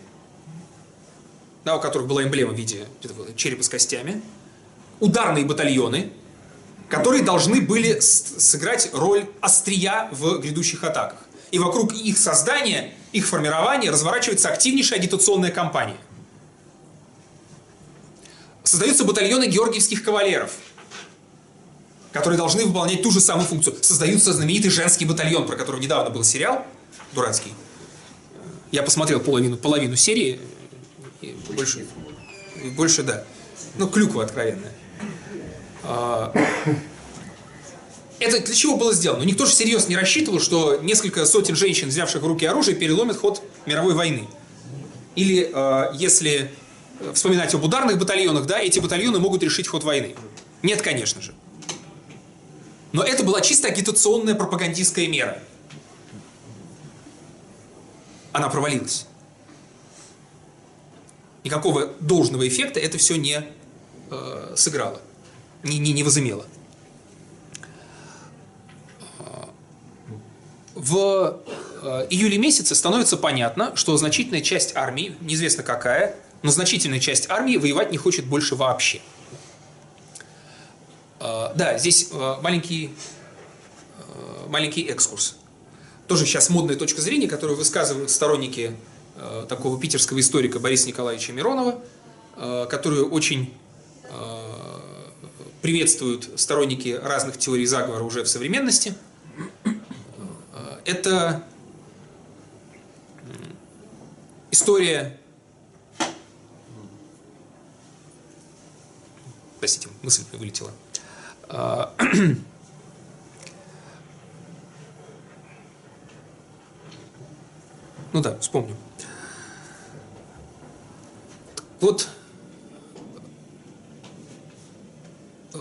да, у которых была эмблема в виде черепа с костями, ударные батальоны, которые должны были сыграть роль острия в грядущих атаках. И вокруг их создания, их формирования разворачивается активнейшая агитационная кампания. Создаются батальоны георгиевских кавалеров, которые должны выполнять ту же самую функцию. Создается знаменитый женский батальон, про который недавно был сериал дурацкий. Я посмотрел половину, половину серии, и больше, и больше да. Ну, клюква откровенная. Это для чего было сделано? Никто же всерьез не рассчитывал, что несколько сотен женщин, взявших в руки оружие, переломят ход мировой войны. Или, э, если вспоминать об ударных батальонах, да, эти батальоны могут решить ход войны. Нет, конечно же. Но это была чисто агитационная пропагандистская мера. Она провалилась. Никакого должного эффекта это все не э, сыграло, не, не, не возымело. В э, июле месяце становится понятно, что значительная часть армии, неизвестно какая, но значительная часть армии воевать не хочет больше вообще. Э, Да, здесь э, маленький, маленький экскурс. Тоже сейчас модная точка зрения, которую высказывают сторонники такого питерского историка Бориса Николаевича Миронова, которую очень приветствуют сторонники разных теорий заговора уже в современности – это история... Простите, мысль вылетела. А, Ну да, вспомню. Вот э,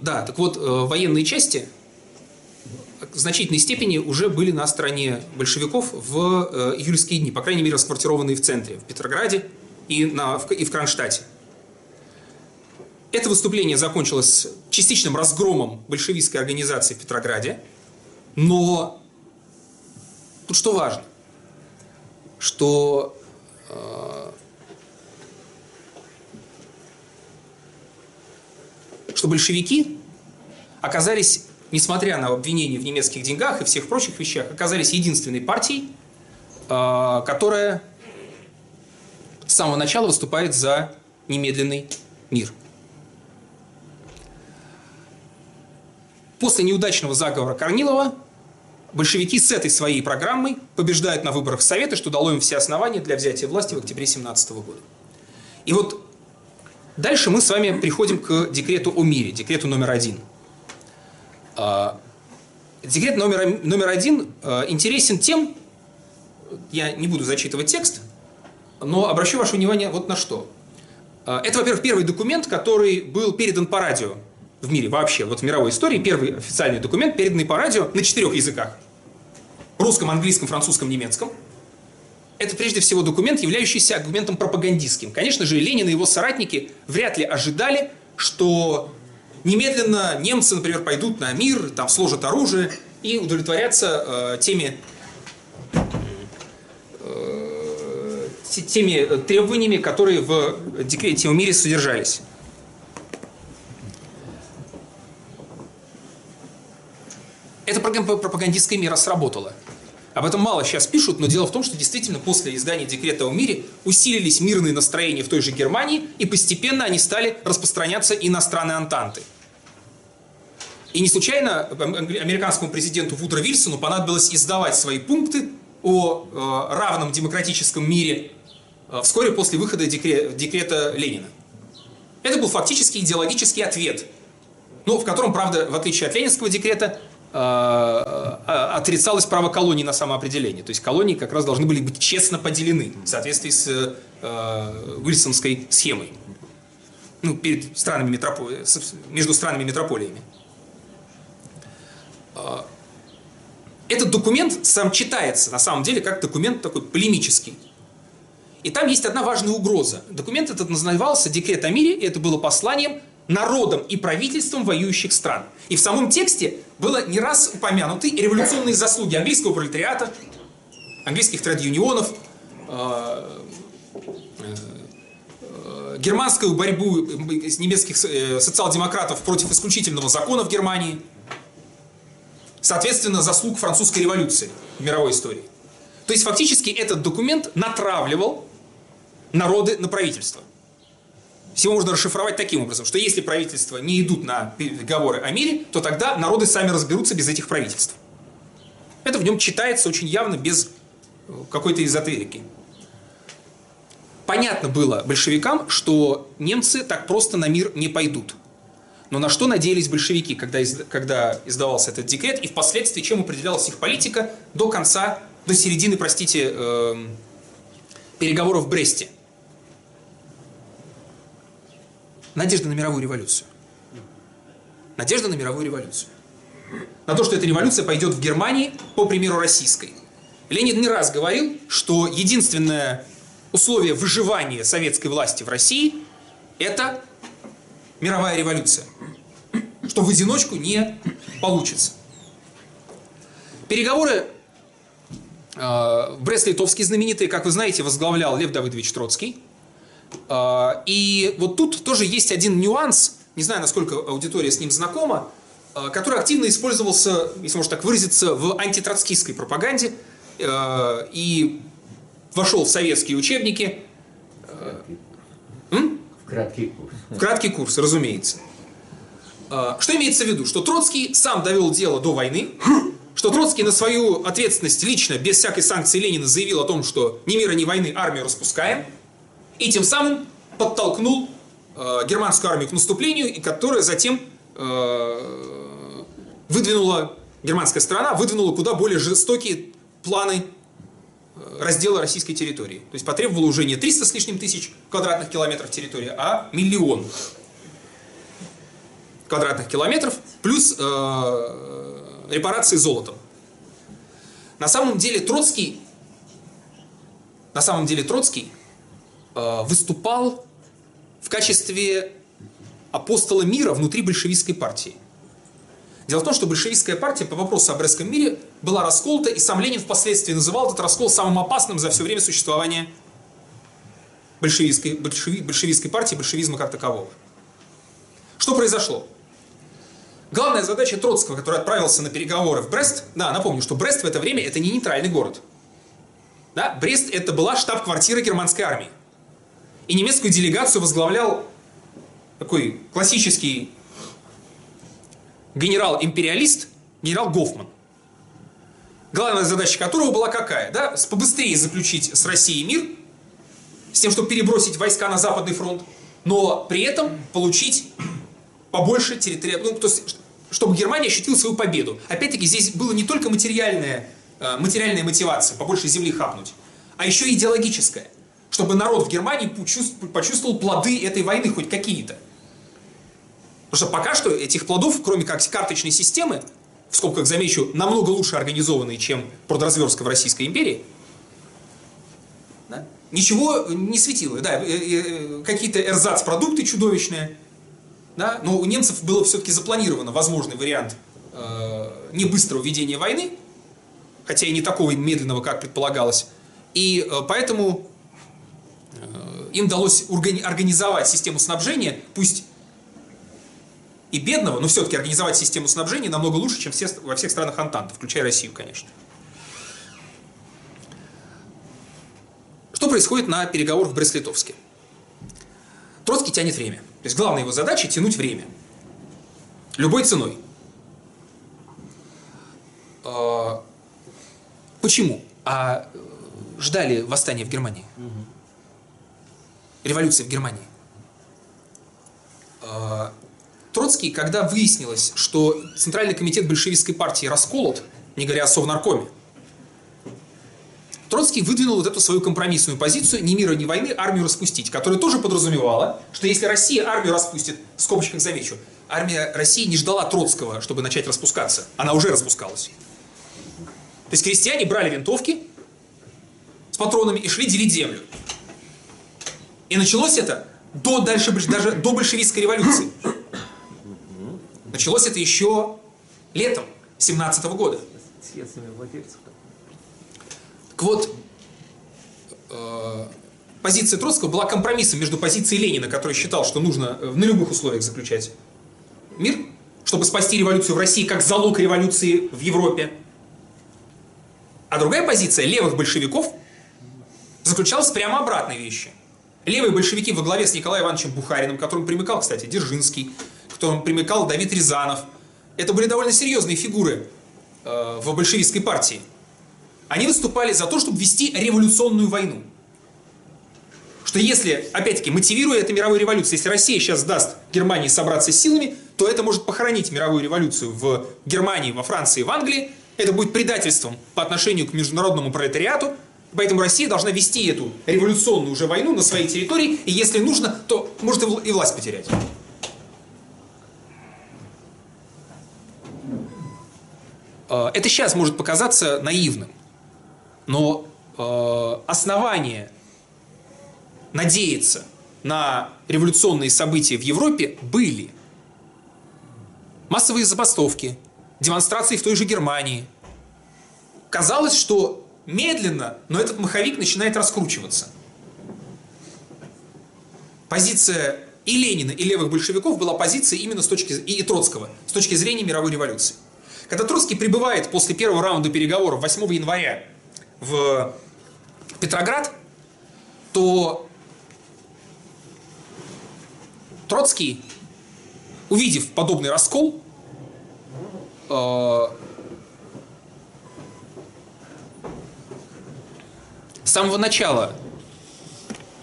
да, так вот, э, военные части в значительной степени уже были на стороне большевиков в э, июльские дни, по крайней мере, расквартированные в центре, в Петрограде и, на, и в Кронштадте. Это выступление закончилось частичным разгромом большевистской организации в Петрограде, но тут что важно, что э, что большевики оказались несмотря на обвинения в немецких деньгах и всех прочих вещах, оказались единственной партией, э, которая с самого начала выступает за немедленный мир. После неудачного заговора Корнилова большевики с этой своей программой побеждают на выборах Совета, что дало им все основания для взятия власти в октябре 17 года. И вот дальше мы с вами приходим к декрету о мире, декрету номер один – а, декрет номер, номер один а, интересен тем, я не буду зачитывать текст, но обращу ваше внимание вот на что. А, это, во-первых, первый документ, который был передан по радио в мире вообще, вот в мировой истории, первый официальный документ, переданный по радио на четырех языках. Русском, английском, французском, немецком. Это прежде всего документ, являющийся аргументом пропагандистским. Конечно же, Ленин и его соратники вряд ли ожидали, что немедленно немцы, например, пойдут на мир, там сложат оружие и удовлетворятся э, теми э, теми требованиями, которые в декрете о мире содержались. Эта пропагандистская мера сработала. Об этом мало сейчас пишут, но дело в том, что действительно после издания декрета о мире усилились мирные настроения в той же Германии, и постепенно они стали распространяться и на страны Антанты. И не случайно американскому президенту Вудро Вильсону понадобилось издавать свои пункты о э, равном демократическом мире э, вскоре после выхода декрета Ленина. Это был фактически идеологический ответ, но в котором, правда, в отличие от ленинского декрета, отрицалось право колоний на самоопределение. То есть колонии как раз должны были быть честно поделены в соответствии с э, Уильсонской схемой. Ну, перед странами метрополи... между странами метрополиями. Э, этот документ сам читается, на самом деле, как документ такой полемический. И там есть одна важная угроза. Документ этот назывался «Декрет о мире», и это было посланием народом и правительством воюющих стран. И в самом тексте было не раз упомянуты революционные заслуги английского пролетариата, английских трад-юнионов, э, э, германскую борьбу немецких э, социал-демократов против исключительного закона в Германии, соответственно, заслуг французской революции в мировой истории. То есть фактически этот документ натравливал народы на правительство. Всего можно расшифровать таким образом, что если правительства не идут на переговоры о мире, то тогда народы сами разберутся без этих правительств. Это в нем читается очень явно, без э, какой-то эзотерики. Понятно было большевикам, что немцы так просто на мир не пойдут. Но на что надеялись большевики, когда, из, когда издавался этот декрет, и впоследствии чем определялась их политика до конца, до середины, простите, э, переговоров в Бресте. Надежда на мировую революцию. Надежда на мировую революцию. На то, что эта революция пойдет в Германии по примеру российской. Ленин не раз говорил, что единственное условие выживания советской власти в России – это мировая революция. Что в одиночку не получится. Переговоры э, в Брест-Литовске знаменитые, как вы знаете, возглавлял Лев Давыдович Троцкий. А, и вот тут тоже есть один нюанс, не знаю, насколько аудитория с ним знакома, а, который активно использовался, если можно так выразиться, в антитроцкистской пропаганде а, и вошел в советские учебники. В краткий курс. В краткий курс, разумеется. Что имеется в виду? Что Троцкий сам довел дело до войны, что Троцкий на свою ответственность лично, без всякой санкции Ленина, заявил о том, что ни мира, ни войны армию распускаем – и тем самым подтолкнул э, германскую армию к наступлению, и которая затем э, выдвинула, германская страна выдвинула куда более жестокие планы э, раздела российской территории. То есть потребовала уже не 300 с лишним тысяч квадратных километров территории, а миллион квадратных километров, плюс э, репарации золотом. На самом деле Троцкий, на самом деле Троцкий выступал в качестве апостола мира внутри большевистской партии. Дело в том, что большевистская партия по вопросу о Брестском мире была расколота, и сам Ленин впоследствии называл этот раскол самым опасным за все время существования большевистской, большеви, большевистской партии, большевизма как такового. Что произошло? Главная задача Троцкого, который отправился на переговоры в Брест, да, напомню, что Брест в это время это не нейтральный город. Да, Брест это была штаб-квартира германской армии. И немецкую делегацию возглавлял такой классический генерал-империалист, генерал Гофман. Главная задача которого была какая? Да? Побыстрее заключить с Россией мир, с тем, чтобы перебросить войска на Западный фронт, но при этом получить побольше территориального, ну, то есть, чтобы Германия ощутила свою победу. Опять-таки, здесь было не только материальная, э, материальная мотивация, побольше земли хапнуть, а еще идеологическая чтобы народ в Германии почувствовал плоды этой войны хоть какие-то. Потому что пока что этих плодов, кроме как карточной системы, в скобках замечу, намного лучше организованные, чем продразверстка в Российской империи, да, ничего не светило. Да, э, э, какие-то эрзац-продукты чудовищные, да, но у немцев было все-таки запланировано возможный вариант э, не быстрого ведения войны, хотя и не такого медленного, как предполагалось. И э, поэтому им удалось организовать систему снабжения, пусть и бедного, но все-таки организовать систему снабжения намного лучше, чем все, во всех странах Антанты, включая Россию, конечно. Что происходит на переговорах в Брест-Литовске? Троцкий тянет время. То есть главная его задача – тянуть время. Любой ценой. А, почему? А ждали восстания в Германии. Революции в Германии. А, Троцкий, когда выяснилось, что Центральный комитет большевистской партии расколот, не говоря о Совнаркоме, Троцкий выдвинул вот эту свою компромиссную позицию «ни мира, ни войны, армию распустить», которая тоже подразумевала, что если Россия армию распустит, в скобочках замечу, армия России не ждала Троцкого, чтобы начать распускаться. Она уже распускалась. То есть крестьяне брали винтовки с патронами и шли делить землю. И началось это до, дальше, даже до большевистской революции. Началось это еще летом 17 года. Так вот, э, позиция Троцкого была компромиссом между позицией Ленина, который считал, что нужно э, на любых условиях заключать мир, чтобы спасти революцию в России как залог революции в Европе. А другая позиция левых большевиков заключалась прямо обратной вещи. Левые большевики во главе с Николаем Ивановичем Бухариным, к которому примыкал, кстати, Дзержинский, которому примыкал Давид Рязанов. Это были довольно серьезные фигуры э, в большевистской партии. Они выступали за то, чтобы вести революционную войну. Что если, опять-таки, мотивируя это мировой революцией, если Россия сейчас даст Германии собраться с силами, то это может похоронить мировую революцию в Германии, во Франции, в Англии. Это будет предательством по отношению к международному пролетариату. Поэтому Россия должна вести эту революционную уже войну на своей территории, и если нужно, то может и власть потерять. Э, это сейчас может показаться наивным, но э, основания надеяться на революционные события в Европе были. Массовые забастовки, демонстрации в той же Германии. Казалось, что медленно, но этот маховик начинает раскручиваться. Позиция и Ленина, и левых большевиков была позицией именно с точки и Троцкого, с точки зрения мировой революции. Когда Троцкий прибывает после первого раунда переговоров 8 января в Петроград, то Троцкий, увидев подобный раскол, э, с самого начала,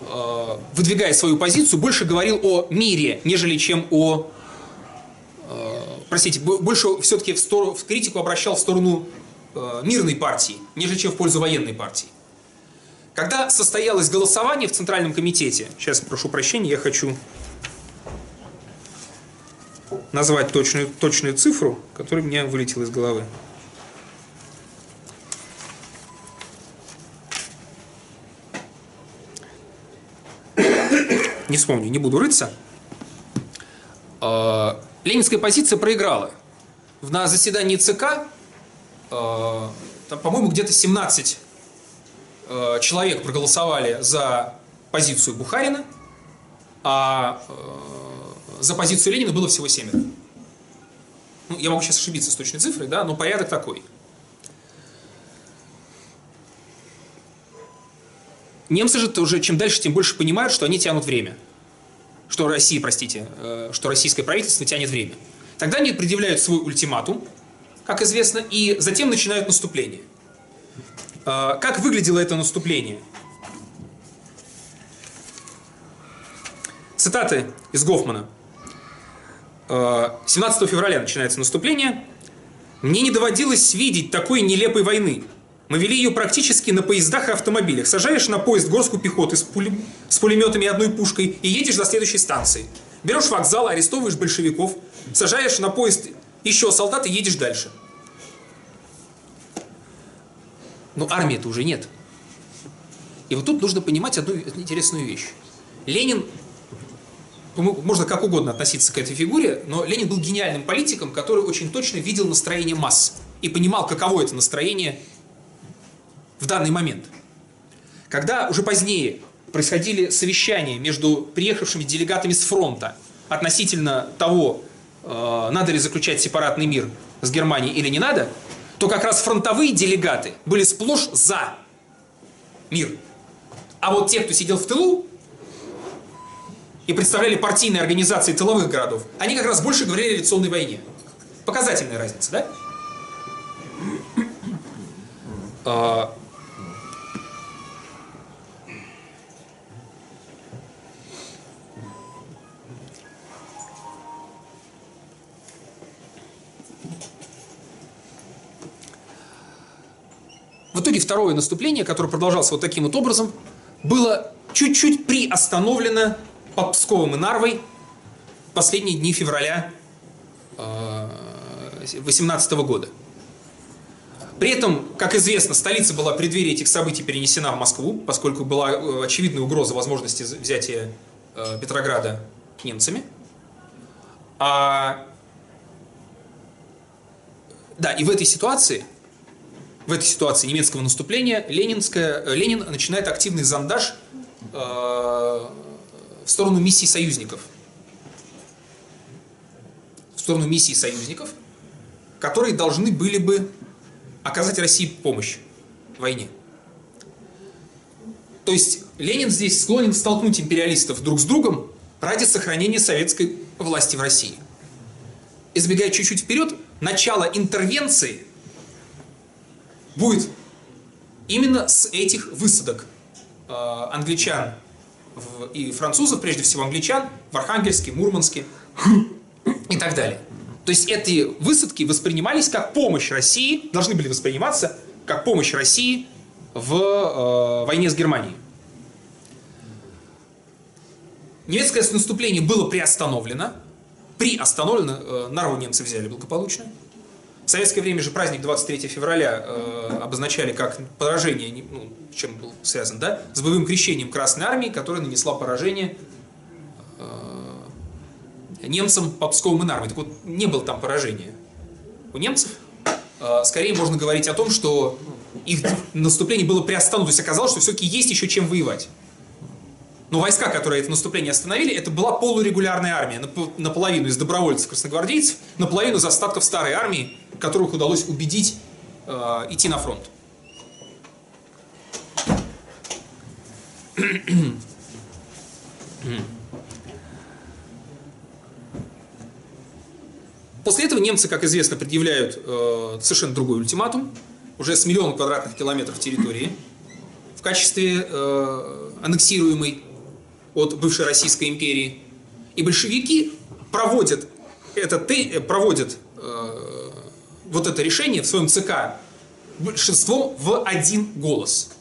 э, выдвигая свою позицию, больше говорил о мире, нежели чем о простите, больше все-таки в, сторону, в критику обращал в сторону э, мирной партии, нежели чем в пользу военной партии. Когда состоялось голосование в Центральном комитете, сейчас прошу прощения, я хочу назвать точную, точную цифру, которая у меня вылетела из головы. Не вспомню, не буду рыться. А, ленинская позиция проиграла. На заседании ЦК, э, по-моему, где-то 17 э, человек проголосовали за позицию Бухарина, а э, за позицию Ленина было всего 7. Ну, я могу сейчас ошибиться с точной цифрой, да, но порядок такой. Немцы же уже чем дальше, тем больше понимают, что они тянут время что Россия, простите, э, что российское правительство тянет время. Тогда они предъявляют свой ультиматум, как известно, и затем начинают наступление. Э, как выглядело это наступление? Цитаты из Гофмана. 17 э, февраля начинается наступление. «Мне не доводилось видеть такой нелепой войны. Мы вели ее практически на поездах и автомобилях. Сажаешь на поезд горскую пехоту с, пулем... с пулеметами и одной пушкой и едешь до следующей станции. Берешь вокзал, арестовываешь большевиков, сажаешь на поезд еще солдат и едешь дальше. Но армии-то уже нет. И вот тут нужно понимать одну интересную вещь. Ленин, ну, можно как угодно относиться к этой фигуре, но Ленин был гениальным политиком, который очень точно видел настроение масс и понимал, каково это настроение в данный момент. Когда уже позднее происходили совещания между приехавшими делегатами с фронта относительно того, э, надо ли заключать сепаратный мир с Германией или не надо, то как раз фронтовые делегаты были сплошь за мир. А вот те, кто сидел в тылу и представляли партийные организации тыловых городов, они как раз больше говорили о авиационной войне. Показательная разница, да? В итоге второе наступление, которое продолжалось вот таким вот образом, было чуть-чуть приостановлено под Псковом и Нарвой последние дни февраля 18 э, года. При этом, как известно, столица была в преддверии этих событий перенесена в Москву, поскольку была э, очевидная угроза возможности взятия э, Петрограда немцами. А... Да, и в этой ситуации в этой ситуации немецкого наступления Ленинская, э, Ленин начинает активный зондаж э, в сторону миссий союзников. В сторону миссий союзников, которые должны были бы оказать России помощь в войне. То есть Ленин здесь склонен столкнуть империалистов друг с другом ради сохранения советской власти в России. Избегая чуть-чуть вперед, начало интервенции – будет именно с этих высадок э, англичан и французов, прежде всего англичан, в Архангельске, Мурманске и так далее. То есть эти высадки воспринимались как помощь России, должны были восприниматься как помощь России в э, войне с Германией. Немецкое наступление было приостановлено. Приостановлено, э, Нарву немцы взяли благополучно. В советское время же праздник 23 февраля э, обозначали как поражение, ну, чем был связан, да, с боевым крещением Красной Армии, которая нанесла поражение э, немцам по Пскову и. Так вот, не было там поражения у немцев. Э, скорее можно говорить о том, что их наступление было приостановлено, то есть оказалось, что все-таки есть еще чем воевать. Но войска, которые это наступление остановили, это была полурегулярная армия, наполовину из добровольцев-красногвардейцев, наполовину из остатков старой армии, которых удалось убедить э, идти на фронт. После этого немцы, как известно, предъявляют э, совершенно другой ультиматум, уже с миллионом квадратных километров территории в качестве э, аннексируемой от бывшей Российской империи. И большевики проводят, это, проводят э, вот это решение в своем ЦК большинством в один голос.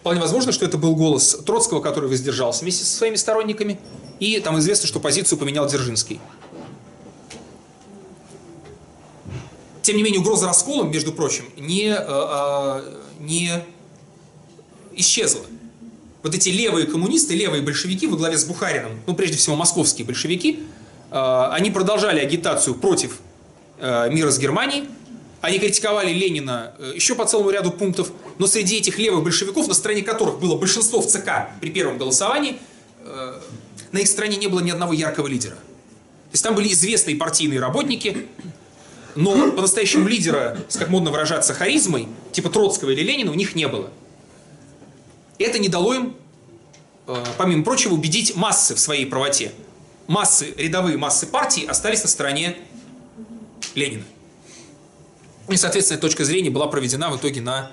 Вполне возможно, что это был голос Троцкого, который воздержался вместе со своими сторонниками, и там известно, что позицию поменял Дзержинский. Тем не менее, угроза расколом, между прочим, не, э, не исчезла вот эти левые коммунисты, левые большевики во главе с Бухарином, ну, прежде всего, московские большевики, э, они продолжали агитацию против мира с Германией, они критиковали Ленина э, еще по целому ряду пунктов, но среди этих левых большевиков, на стороне которых было большинство в ЦК при первом голосовании, на их стороне не было ни одного яркого лидера. То есть там были известные партийные работники, но по-настоящему лидера, с, как модно выражаться, харизмой, типа Троцкого или Ленина, у них не было. Это не дало им, э, помимо прочего, убедить массы в своей правоте. Массы, рядовые массы партии остались на стороне Ленина. И, соответственно, точка зрения была проведена в итоге на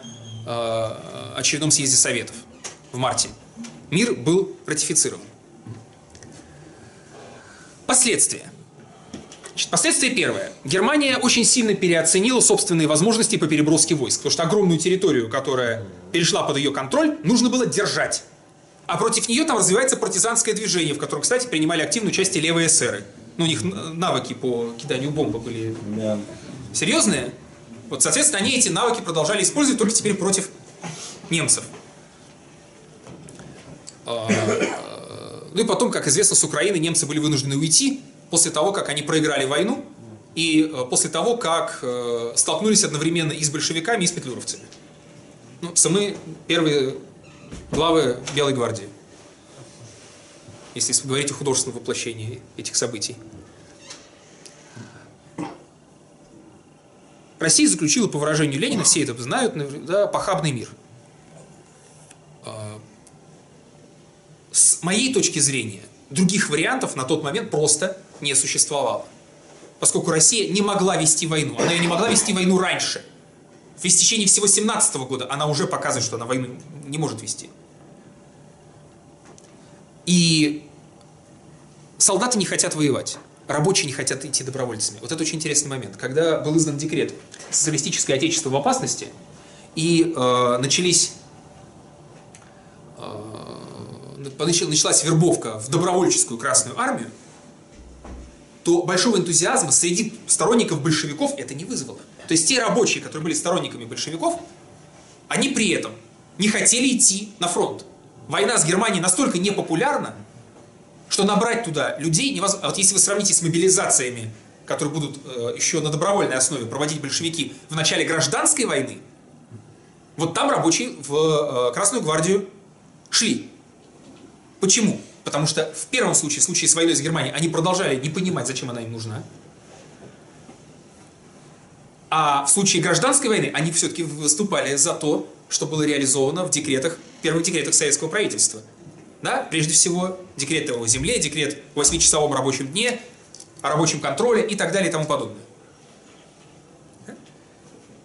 э, очередном съезде Советов в марте. Мир был ратифицирован. Последствия. Значит, последствие первое. Германия очень сильно переоценила собственные возможности по переброске войск, потому что огромную территорию, которая перешла под ее контроль, нужно было держать. А против нее там развивается партизанское движение, в котором, кстати, принимали активное участие левые эсеры. Ну, у них навыки по киданию бомбы были Да. серьезные. Вот, соответственно, они эти навыки продолжали использовать только теперь против немцев. А, Ну и потом, как известно, с Украины немцы были вынуждены уйти после того, как они проиграли войну и э, после того, как э, столкнулись одновременно и с большевиками, и с петлюровцами. Ну, самые первые главы Белой гвардии, если говорить о художественном воплощении этих событий. Россия заключила, по выражению Ленина, все это знают, да, похабный мир. А, С моей точки зрения, других вариантов на тот момент просто не существовало. Поскольку Россия не могла вести войну. Она ее не могла вести войну раньше. В течение всего 17 года она уже показывает, что она войну не может вести. И солдаты не хотят воевать. Рабочие не хотят идти добровольцами. Вот это очень интересный момент. Когда был издан декрет «Социалистическое отечество в опасности», и э, начались э, началась вербовка в добровольческую Красную Армию, то большого энтузиазма среди сторонников большевиков это не вызвало. То есть те рабочие, которые были сторонниками большевиков, они при этом не хотели идти на фронт. Война с Германией настолько непопулярна, что набрать туда людей невозможно. А вот если вы сравните с мобилизациями, которые будут э, еще на добровольной основе проводить большевики в начале гражданской войны, вот там рабочие в э, Красную гвардию шли. Почему? Потому что в первом случае, в случае с войной с Германией, они продолжали не понимать, зачем она им нужна. А в случае гражданской войны они все-таки выступали за то, что было реализовано в декретах, первых декретах советского правительства. Да? Прежде всего, декрет о земле, декрет о 8-часовом рабочем дне, о рабочем контроле и так далее и тому подобное.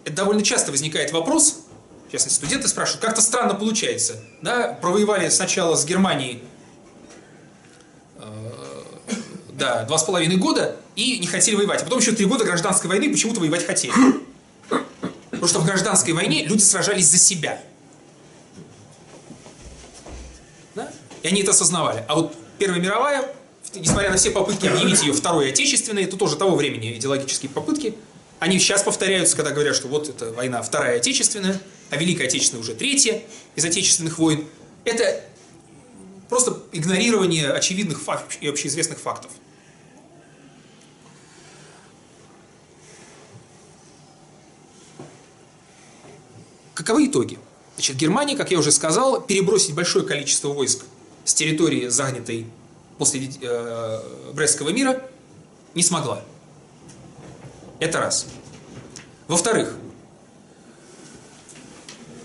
Это довольно часто возникает вопрос, в частности, студенты спрашивают, как-то странно получается. Да? Провоевали сначала с Германией э, да, два с половиной года и не хотели воевать. А потом еще три года гражданской войны почему-то воевать хотели. Потому что в гражданской войне люди сражались за себя. И они это осознавали. А вот Первая мировая, несмотря на все попытки объявить ее Второй Отечественной, это тоже того времени идеологические попытки, они сейчас повторяются, когда говорят, что вот это война Вторая Отечественная, а Великая Отечественная уже третья из отечественных войн. Это просто игнорирование очевидных фактов и общеизвестных фактов. Каковы итоги? Значит, Германия, как я уже сказал, перебросить большое количество войск с территории, занятой после э, Брестского мира, не смогла. Это раз. Во-вторых,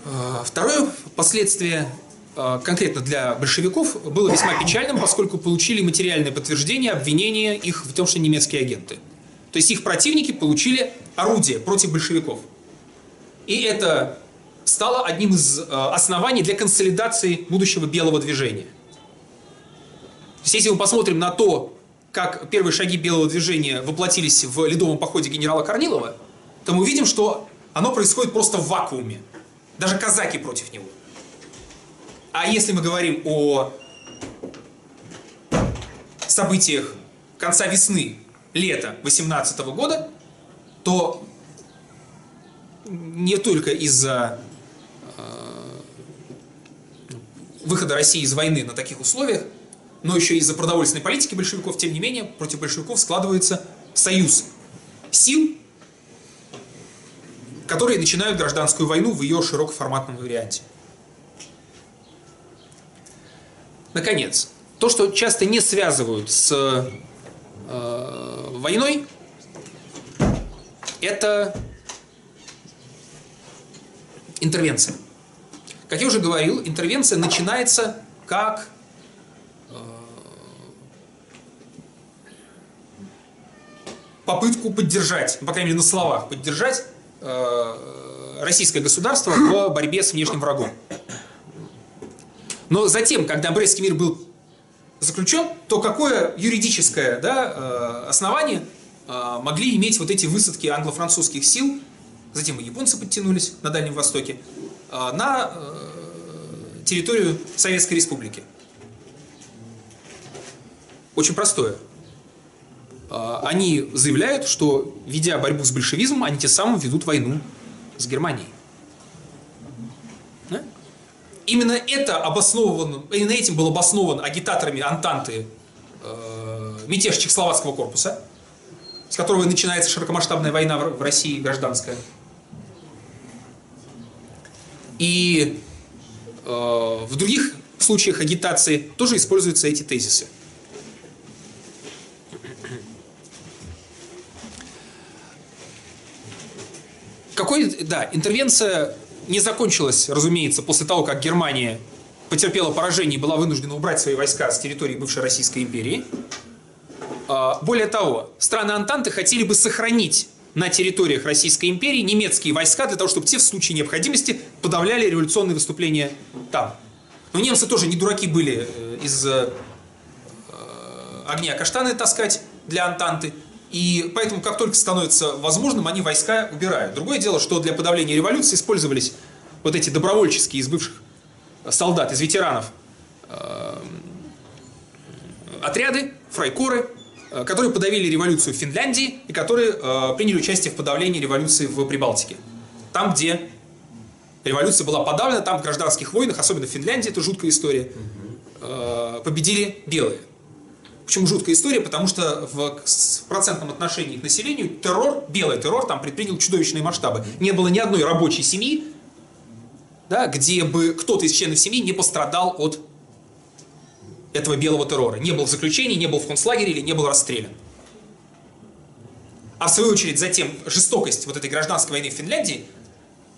э, второе последствие э, конкретно для большевиков было весьма печальным, поскольку получили материальное подтверждение обвинения их в том, что немецкие агенты. То есть их противники получили орудие против большевиков. И это стало одним из э, оснований для консолидации будущего белого движения. Если мы посмотрим на то, как первые шаги белого движения воплотились в ледовом походе генерала Корнилова, то мы увидим, что оно происходит просто в вакууме. Даже казаки против него. А если мы говорим о событиях конца весны, лета 18 года, то не только из-за выхода России из войны на таких условиях, но еще из-за продовольственной политики большевиков, тем не менее, против большевиков складывается союз сил, которые начинают гражданскую войну в ее широкоформатном варианте. Наконец, то, что часто не связывают с э, войной, это интервенция. Как я уже говорил, интервенция начинается как попытку поддержать, по крайней мере на словах, поддержать э, российское государство в борьбе с внешним врагом. Но затем, когда Брестский мир был заключен, то какое юридическое да, э, основание э, могли иметь вот эти высадки англо-французских сил, затем и японцы подтянулись на Дальнем Востоке, на территорию Советской Республики? Очень простое. А, Они заявляют, что, ведя борьбу с большевизмом, они тем самым ведут войну с Германией. Да? Именно это обосновано, именно этим был обоснован агитаторами Антанты э, мятеж Чехословацкого корпуса, с которого начинается широкомасштабная война в России гражданская. И э, в других случаях агитации тоже используются эти тезисы. Какой, да, интервенция не закончилась, разумеется, после того, как Германия потерпела поражение и была вынуждена убрать свои войска с территории бывшей Российской империи. А, Более того, страны Антанты хотели бы сохранить на территориях Российской империи немецкие войска для того, чтобы те в случае необходимости подавляли революционные выступления там. Но немцы тоже не дураки были э, из э, огня каштаны таскать для Антанты. И поэтому, как только становится возможным, они войска убирают. Другое дело, что для подавления революции использовались вот эти добровольческие из бывших солдат, из ветеранов э, отряды, фрайкоры, э, которые подавили революцию в Финляндии и которые э, приняли участие в подавлении революции в Прибалтике. Там, где революция была подавлена, там в гражданских войнах, особенно в Финляндии, это жуткая история, э, победили белые. Почему жуткая история? Потому что в, процентном отношении к населению террор, белый террор там предпринял чудовищные масштабы. Не было ни одной рабочей семьи, да, где бы кто-то из членов семьи не пострадал от этого белого террора. Не был в заключении, не был в концлагере или не был расстрелян. А в свою очередь затем жестокость вот этой гражданской войны в Финляндии,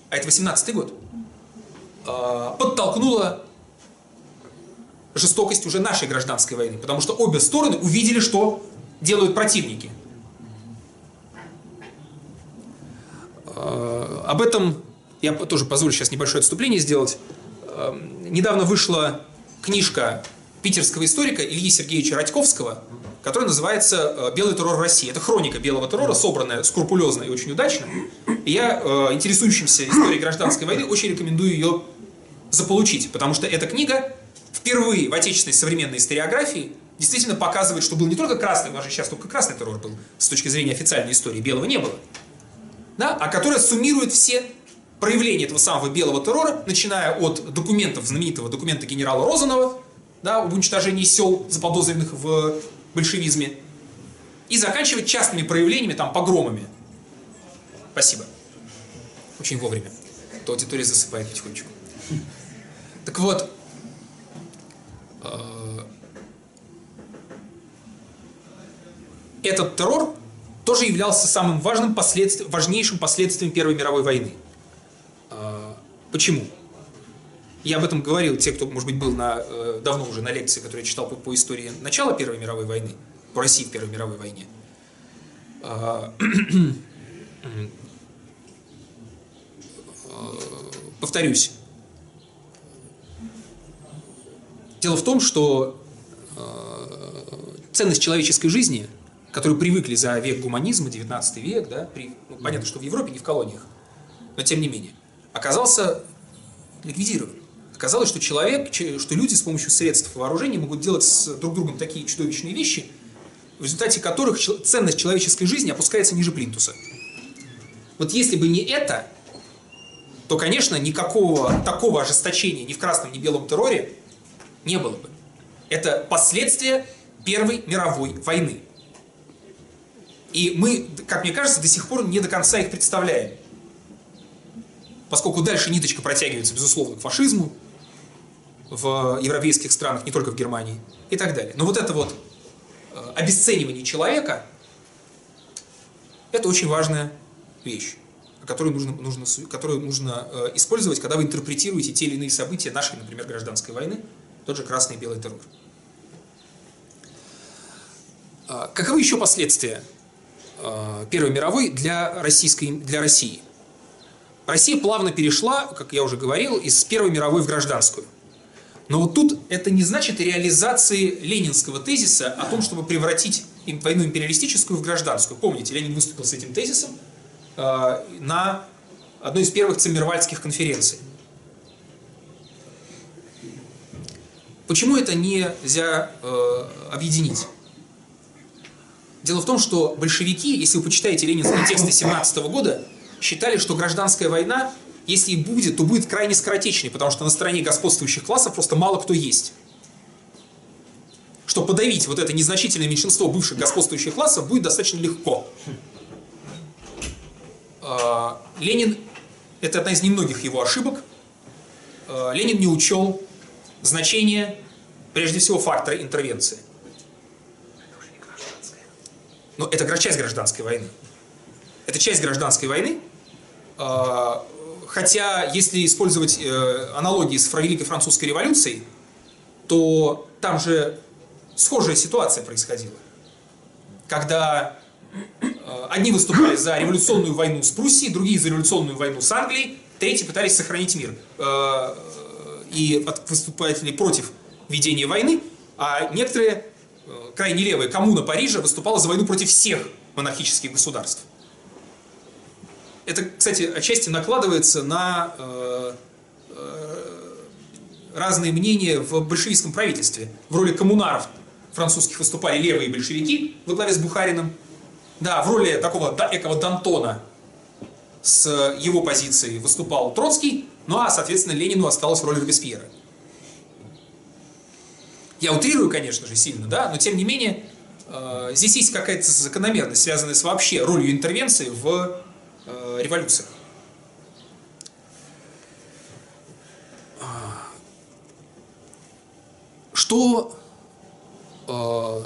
а это 18 год, э, подтолкнула жестокость уже нашей гражданской войны. Потому что обе стороны увидели, что делают противники. Э, Об этом я тоже позволю сейчас небольшое отступление сделать. Э, Недавно вышла книжка питерского историка Ильи Сергеевича Радьковского, которая называется э, «Белый террор России». Это хроника белого террора, собранная скрупулезно и очень удачно. И я, интересующимся историей гражданской войны, очень рекомендую ее заполучить, потому что эта книга впервые в отечественной современной историографии действительно показывает, что был не только красный, у нас же сейчас только красный террор был с точки зрения официальной истории, белого не было, да, а которая суммирует все проявления этого самого белого террора, начиная от документов, знаменитого документа генерала Розанова, да, об уничтожении сел, заподозренных в большевизме, и заканчивать частными проявлениями, там, погромами. Спасибо. Очень вовремя. То аудитория засыпает потихонечку. Так вот, этот террор тоже являлся самым важным последствием, важнейшим последствием Первой мировой войны. Э, Почему? Я об этом говорил, те, кто, может быть, был на, э, давно уже на лекции, которую я читал по, по истории начала Первой мировой войны, по России в Первой мировой войне. Повторюсь. Дело в том, что э, ценность человеческой жизни, к которой привыкли за век гуманизма, 19 век, да, при, ну, понятно, что в Европе, не в колониях, но тем не менее, оказался ликвидирован. Оказалось, что человек, че- что люди с помощью средств вооружения могут делать с друг другом такие чудовищные вещи, в результате которых ценность человеческой жизни опускается ниже плинтуса. Вот если бы не это, то, конечно, никакого такого ожесточения ни в красном, ни в белом терроре не было бы. Это последствия Первой мировой войны. И мы, как мне кажется, до сих пор не до конца их представляем. Поскольку дальше ниточка протягивается, безусловно, к фашизму в европейских странах, не только в Германии, и так далее. Но вот это вот э, обесценивание человека, это очень важная вещь, которую нужно, нужно, которую нужно э, использовать, когда вы интерпретируете те или иные события нашей, например, гражданской войны, тот же красный и белый террор. А, Каковы еще последствия э, Первой мировой для, российской, для России? Россия плавно перешла, как я уже говорил, из Первой мировой в гражданскую. Но вот тут это не значит реализации ленинского тезиса о том, чтобы превратить войну империалистическую в гражданскую. Помните, Ленин выступил с этим тезисом э, на одной из первых Циммервальдских конференций. Почему это нельзя э, объединить? Дело в том, что большевики, если вы почитаете ленинские тексты 17 года, считали, что гражданская война, если и будет, то будет крайне скоротечной, потому что на стороне господствующих классов просто мало кто есть. Что подавить вот это незначительное меньшинство бывших господствующих классов будет достаточно легко. А, Ленин, это одна из немногих его ошибок, а, Ленин не учел значение, прежде всего, фактора интервенции. Но это часть гражданской войны. Это часть гражданской войны, а, хотя если использовать э, аналогии с Великой Французской революцией, то там же схожая ситуация происходила. Когда э, одни выступали за революционную войну с Пруссией, другие за революционную войну с Англией, третьи пытались сохранить мир. Э, и выступали против ведения войны, а некоторые, крайне левые, коммуна Парижа выступала за войну против всех монархических государств. Это, кстати, отчасти накладывается на э, э, разные мнения в большевистском правительстве. В роли коммунаров французских выступали левые большевики во главе с Бухариным. Да, в роли такого экого Дантона с его позиции выступал Троцкий, ну а, соответственно, Ленину осталась роль Робеспьера. Я утрирую, конечно же, сильно, да, но тем не менее, э, здесь есть какая-то закономерность, связанная с вообще ролью интервенции в э, революциях. Что, э,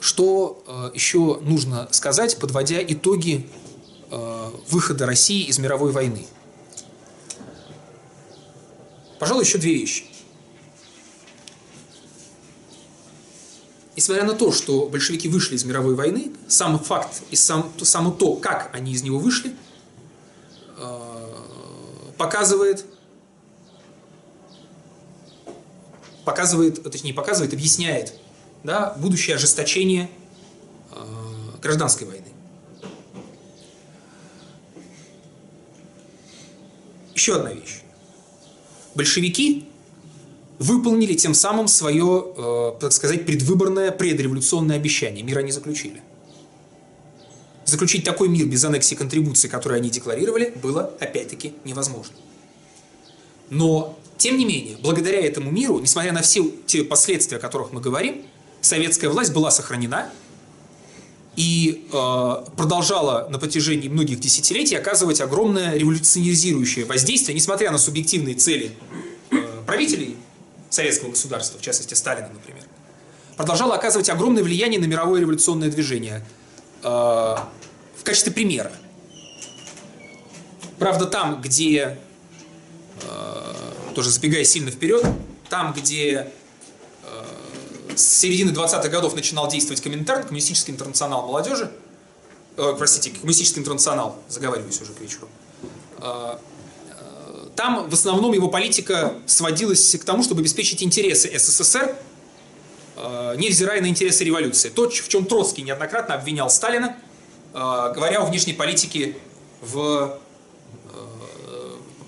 что еще нужно сказать, подводя итоги выхода России из мировой войны? Пожалуй, еще две вещи. Несмотря на то, что большевики вышли из мировой войны, сам факт и сам, само то, как они из него вышли, показывает, показывает, точнее показывает, объясняет да, будущее ожесточение гражданской войны. Еще одна вещь. Большевики выполнили тем самым свое, э, так сказать, предвыборное, предреволюционное обещание. Мир они заключили. Заключить такой мир без аннексии контрибуции, которые они декларировали, было, опять-таки, невозможно. Но, тем не менее, благодаря этому миру, несмотря на все те последствия, о которых мы говорим, советская власть была сохранена и э, продолжала на протяжении многих десятилетий оказывать огромное революционизирующее воздействие, несмотря на субъективные цели э, правителей советского государства, в частности Сталина, например, продолжала оказывать огромное влияние на мировое революционное движение. Э, в качестве примера. Правда, там, где, э, тоже забегая сильно вперед, там, где с середины 20-х годов начинал действовать Коминтерн, Коммунистический интернационал молодежи, э, простите, Коммунистический интернационал, заговариваюсь уже к вечеру, э, там в основном его политика сводилась к тому, чтобы обеспечить интересы СССР, э, невзирая на интересы революции. То, в чем Троцкий неоднократно обвинял Сталина, э, говоря о внешней политике в, э,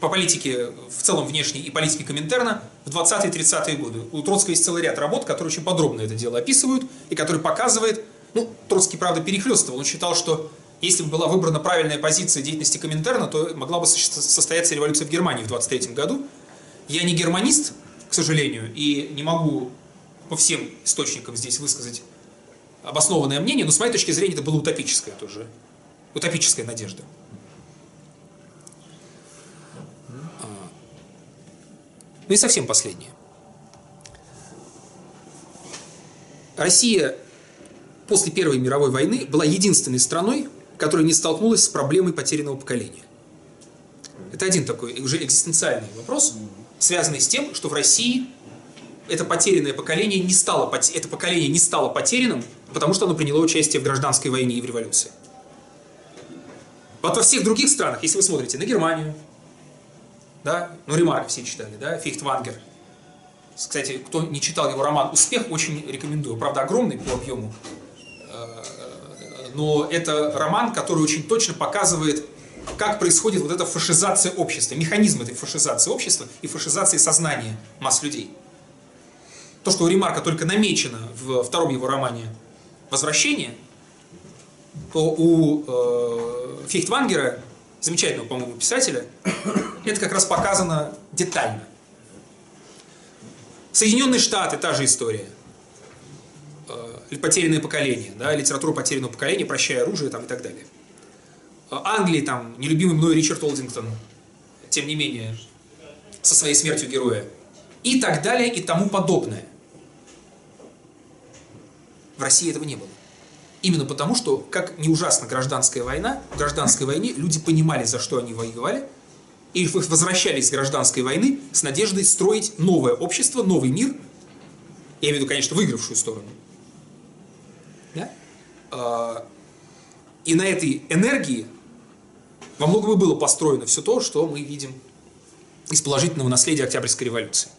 по политике в целом внешней и политике Коминтерна в 20-30-е годы. У Троцкого есть целый ряд работ, которые очень подробно это дело описывают и которые показывают, ну, Троцкий, правда, перехлестывал, он считал, что если бы была выбрана правильная позиция деятельности Коминтерна, то могла бы состояться революция в Германии в 23 году. Я не германист, к сожалению, и не могу по всем источникам здесь высказать обоснованное мнение, но с моей точки зрения это было утопическое тоже. Утопическая надежда. Ну и совсем последнее. Россия после Первой мировой войны была единственной страной, которая не столкнулась с проблемой потерянного поколения. Это один такой уже экзистенциальный вопрос, связанный с тем, что в России это потерянное поколение не стало, это поколение не стало потерянным, потому что оно приняло участие в гражданской войне и в революции. Вот во всех других странах, если вы смотрите на Германию, да, ну Ремарк все читали, да, Фихтвангер. Кстати, кто не читал его роман «Успех», очень рекомендую. Правда, огромный по объему но это роман, который очень точно показывает, как происходит вот эта фашизация общества, механизм этой фашизации общества и фашизации сознания масс людей. то, что у Ремарка только намечено в втором его романе «Возвращение», то у э, Фейхтвангера, замечательного, по-моему, писателя, это как раз показано детально. Соединенные Штаты, та же история. Э, потерянное поколение, да, литература потерянного поколения, прощая оружие там, и так далее. Э, Англии, там, нелюбимый мной Ричард Олдингтон, тем не менее, со своей смертью героя. И так далее, и тому подобное. В России этого не было. Именно потому, что, как не ужасна гражданская война, в гражданской войне люди понимали, за что они воевали, и возвращались с гражданской войны с надеждой строить новое общество, новый мир, я имею в виду, конечно, выигравшую сторону. Да? А, и на этой энергии во многом и было построено все то, что мы видим из положительного наследия Октябрьской революции.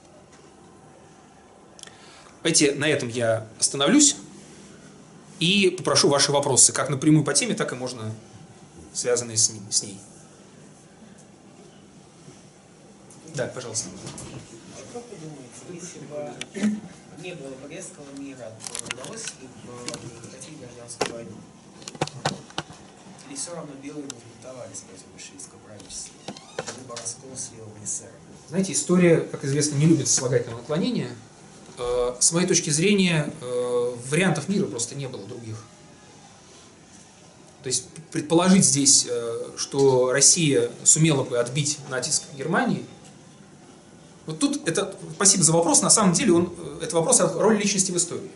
Давайте на этом я остановлюсь и попрошу ваши вопросы, как напрямую по теме, так и можно связанные с, ним, с ней. Да, пожалуйста. Как вы думаете, если бы не было Брестского мира, то удалось ли бы прекратить гражданскую войну? Или все равно белые бы бунтовались против большевистского правительства? Либо раскол слил в СССР? Знаете, история, как известно, не любит слагательного наклонения. Э, С моей точки зрения, э, вариантов мира просто не было других. То есть предположить здесь, э, что Россия сумела бы отбить натиск Германии, вот тут это, спасибо за вопрос, на самом деле он, это вопрос о роли личности в истории.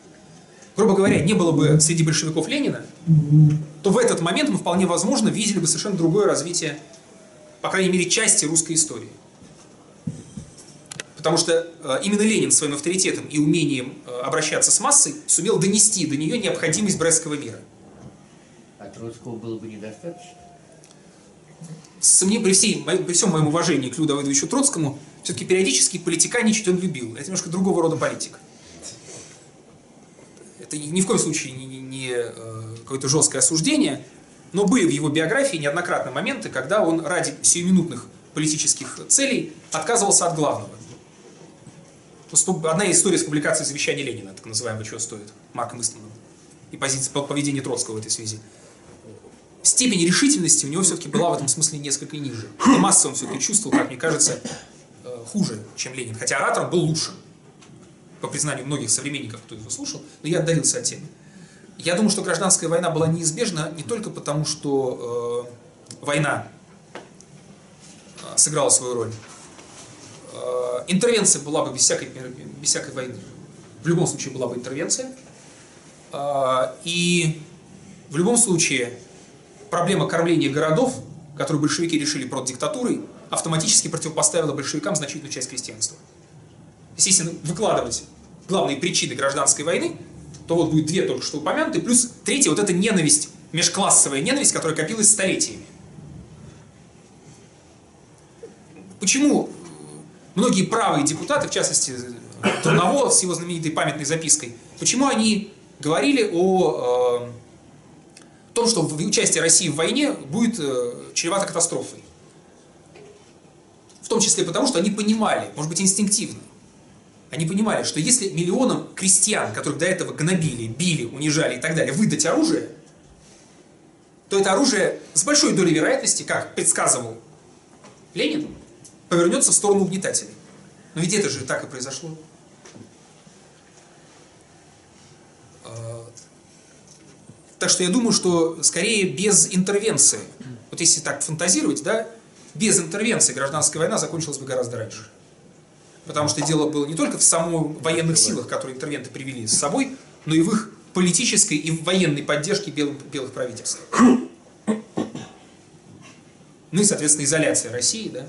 Грубо говоря, не было бы среди большевиков Ленина, то в этот момент мы вполне возможно видели бы совершенно другое развитие, по крайней мере, части русской истории. Потому что э, именно Ленин своим авторитетом и умением э, обращаться с массой сумел донести до нее необходимость Брестского мира. А Троцкого было бы недостаточно? Сомнев... При, всей, при всем моем уважении к Давыдовичу Троцкому, все-таки периодически политиканичать он любил. Это немножко другого рода политик. Это ни в коем случае не, не- не, э, какое-то жесткое осуждение, но были в его биографии неоднократно моменты, когда он ради сиюминутных политических целей отказывался от главного. Одна история с публикацией завещания Ленина, так называемого, чего стоит, Марком Истманом, и позиция, по- поведение Троцкого в этой связи. Степень решительности у него все-таки была в этом смысле несколько ниже. И масса он все-таки чувствовал, как мне кажется, э, хуже, чем Ленин. Хотя оратором был лучше, по признанию многих современников, кто его слушал, но я отдалился от темы. Я думаю, что гражданская война была неизбежна не только потому, что э, война э, сыграла свою роль. Э, интервенция была бы без всякой, без всякой войны. В любом случае была бы интервенция. Э, и в любом случае проблема кормления городов, которую большевики решили против диктатуры, автоматически противопоставила большевикам значительную часть крестьянства. Естественно, выкладывать главные причины гражданской войны, то вот будет две только что упомянутые, плюс третья вот эта ненависть, межклассовая ненависть, которая копилась столетиями. Почему многие правые депутаты, в частности Турноволов с его знаменитой памятной запиской, почему они говорили о э, том, что участие России в войне будет э, чревато катастрофой? В том числе потому, что они понимали, может быть инстинктивно, они понимали, что если миллионам крестьян, которых до этого гнобили, били, унижали и так далее, выдать оружие, то это оружие с большой долей вероятности, как предсказывал Ленин, повернется в сторону угнетателей. Но ведь это же так и произошло. А, Так что я думаю, что скорее без интервенции, вот если так фантазировать, да, без интервенции гражданская война закончилась бы гораздо раньше. Потому что дело было не только в самых военных силах, которые интервенты привели с собой, но и в их политической и военной поддержке белых, белых правительств. Ну и, соответственно, изоляция России, да.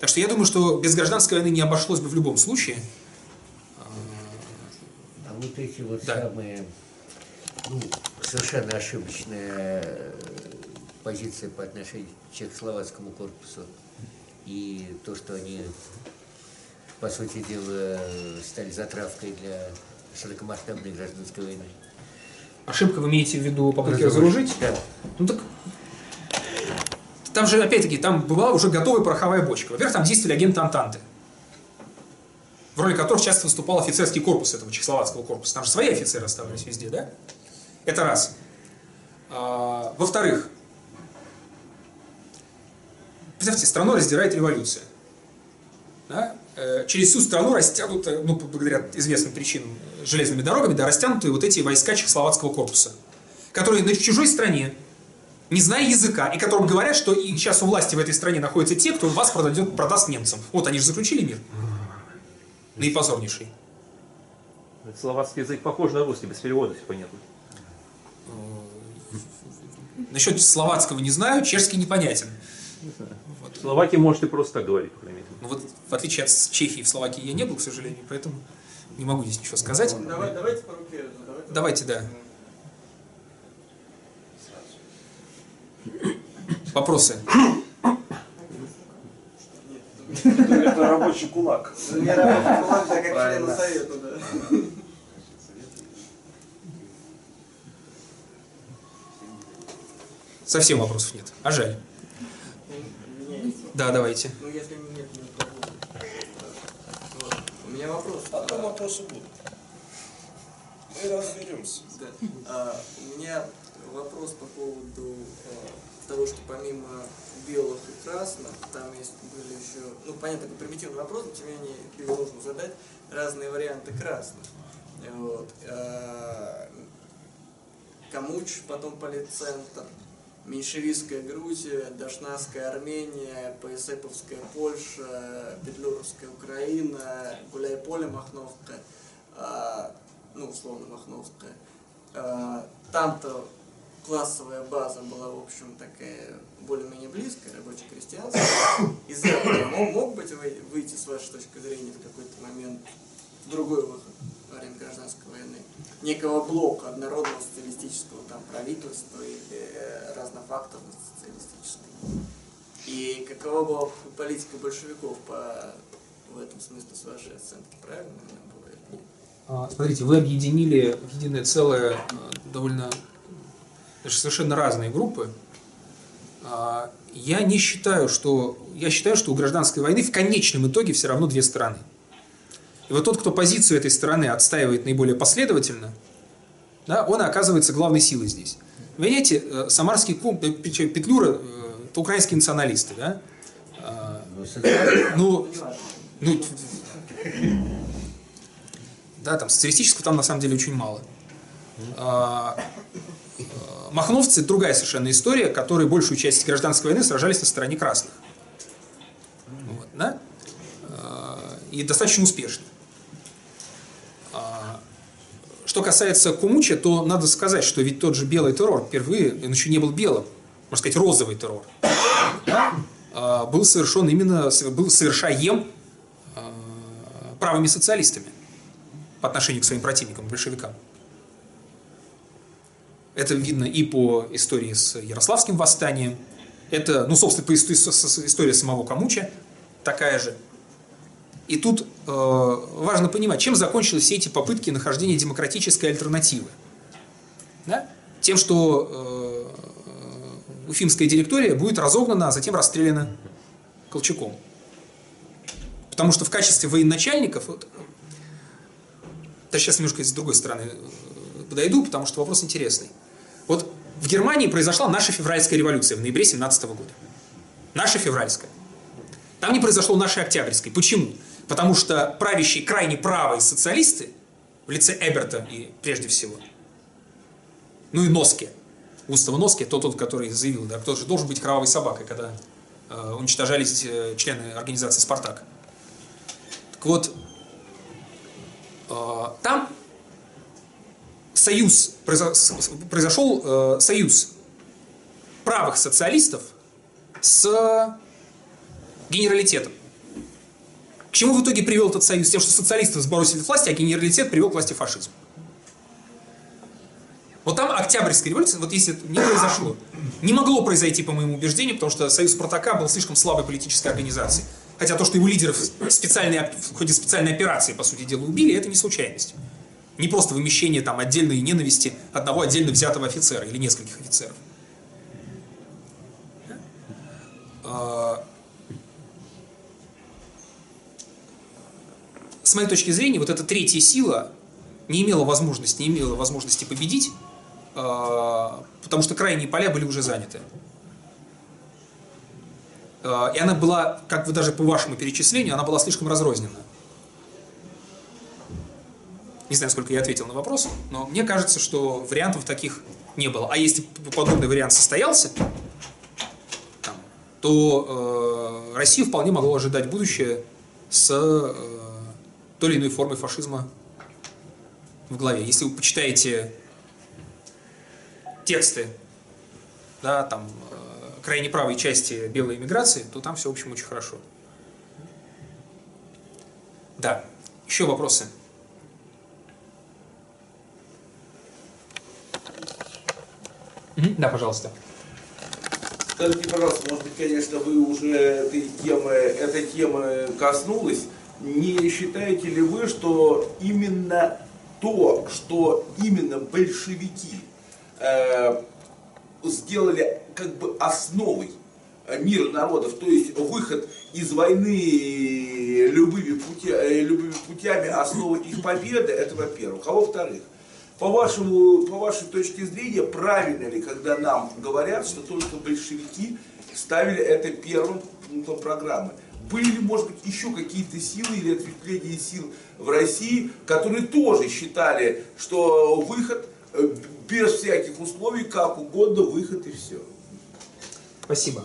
Так что я думаю, что без гражданской войны не обошлось бы в любом случае. А вот эти вот Да. самые, ну, совершенно ошибочная э, позиция по отношению к чехословацкому корпусу и то, что они, по сути дела, стали затравкой для широкомасштабной гражданской войны. Ошибка вы имеете в виду попытки разоружить? Да. Ну так там же, опять-таки, там была уже готовая пороховая бочка. Во-первых, там действовали агенты Антанты. в роли которых часто выступал офицерский корпус этого чехословацкого корпуса. Там же свои офицеры оставались везде, да? Это раз. А, во-вторых, представьте, страну раздирает революция. Да? Э, через всю страну растянуты, ну, благодаря известным причинам, железными дорогами, да, растянуты вот эти войска чехословацкого корпуса, которые на чужой стране, не зная языка, и которым говорят, что и сейчас у власти в этой стране находятся те, кто вас продадет, продаст немцам. Вот они же заключили мир. Наипозорнейший. Словацкий язык похож на русский, без перевода, все понятно. Насчет словацкого не знаю, чешский непонятен. В Словакии можете просто так говорить, по крайней мере. Ну вот, в отличие от Чехии, в Словакии я не был, к сожалению, поэтому не могу здесь ничего сказать. Давай, давайте по руке. Давайте, Давайте, да. Вопросы? Это рабочий кулак. Я работаю кулак, да, как члена совета, да. Совсем вопросов нет. А жаль. Да, давайте. Ну, если нет, не попробую. Вот. У меня вопрос. Потом вопросы будут. Мы разберемся. Да. А, у меня вопрос по поводу э, того, что помимо белых и красных, там есть были еще, ну, понятно, это примитивный вопрос, но тем не менее его нужно задать, разные варианты красных. Вот. А, Камуч, потом политцентр, меньшевистская Грузия, Дашнавская Армения, ПСЭПовская Польша, Петлюровская Украина, Гуляй-Поле Махновка, а, ну, условно Махновская. А, Там-то классовая база была, в общем, такая более-менее близкая, рабоче-крестьянская. Из этого мог, мог быть вы- выйти, с вашей точки зрения, в какой-то момент другой выход во время гражданской войны? Некого блока однородного социалистического там, правительства или э, разнофакторного социалистического. И какова была политика большевиков по, в этом смысле, с вашей оценки? Правильно она была или нет? А, Смотрите, вы объединили в единое целое а, довольно даже совершенно разные группы. А, Я не считаю, что я считаю, что у гражданской войны в конечном итоге все равно две стороны. И вот тот, кто позицию этой стороны отстаивает наиболее последовательно, да, он оказывается главной силой здесь. Понимаете, э, самарский кум, э, Петлюра, э, это украинские националисты, да? А, Ну, Ну, ну, да, там социалистического там на самом деле очень мало. Махновцы – другая совершенно история, которые большую часть гражданской войны сражались на стороне красных. Вот, да? А, И достаточно успешно. А, Что касается Кумуча, то надо сказать, что ведь тот же белый террор впервые, он еще не был белым, можно сказать, розовый террор, да, а, был совершен именно, был совершаем правыми социалистами по отношению к своим противникам, большевикам. Это видно и по истории с Ярославским восстанием, это, ну, собственно, по истории, самого Камуча такая же. И тут э, важно понимать, чем закончились все эти попытки нахождения демократической альтернативы. Да? Тем, что э, уфимская директория будет разогнана, а затем расстреляна Колчаком. Потому что в качестве военачальников, вот, да сейчас немножко с другой стороны подойду, потому что вопрос интересный. Вот в Германии произошла наша февральская революция в ноябре 17 года. Наша февральская. Там не произошло нашей октябрьской. Почему? Потому что правящие крайне правые социалисты в лице Эберта и прежде всего, ну и Носке, Густава Носке, тот, тот, который заявил, да, кто же должен быть кровавой собакой, когда э, уничтожались э, члены организации «Спартак». Так вот, э, там союз, произошел э, союз правых социалистов с генералитетом. К чему в итоге привел этот союз? Тем, что социалисты сбросили власти, а генералитет привел к власти фашизм. Вот там Октябрьская революция, вот если не произошло, не могло произойти, по моему убеждению, потому что Союз Спартака был слишком слабой политической организацией. Хотя то, что его лидеров в ходе специальной операции, по сути дела, убили, это не случайность. Не просто вымещение там отдельной ненависти одного отдельно взятого офицера или нескольких офицеров. А, с моей точки зрения, вот эта третья сила не имела возможности, не имела возможности победить, э, потому что крайние поля были уже заняты. Э, И она была, как вы даже по вашему перечислению, она была слишком разрознена. Не знаю, сколько я ответил на вопрос, но мне кажется, что вариантов таких не было. А если подобный вариант состоялся, там, то э, Россия вполне могла ожидать будущее с э, той или иной формой фашизма в голове. Если вы почитаете тексты, да, там, э, крайне правой части белой эмиграции, то там все, в общем, очень хорошо. Да. Еще вопросы? Да, пожалуйста. Скажите, пожалуйста, может быть, конечно, вы уже этой темы, этой темы коснулись. Не считаете ли вы, что именно то, что именно большевики э, сделали как бы основой мира народов, то есть выход из войны любыми, путя, э, любыми путями, основа их победы, это во-первых. А во-вторых, по, вашему, по вашей точке зрения, правильно ли, когда нам говорят, что только большевики ставили это первым пунктом программы? Были ли, может быть, еще какие-то силы или ответвления сил в России, которые тоже считали, что выход э, без всяких условий, как угодно, выход и все? Спасибо.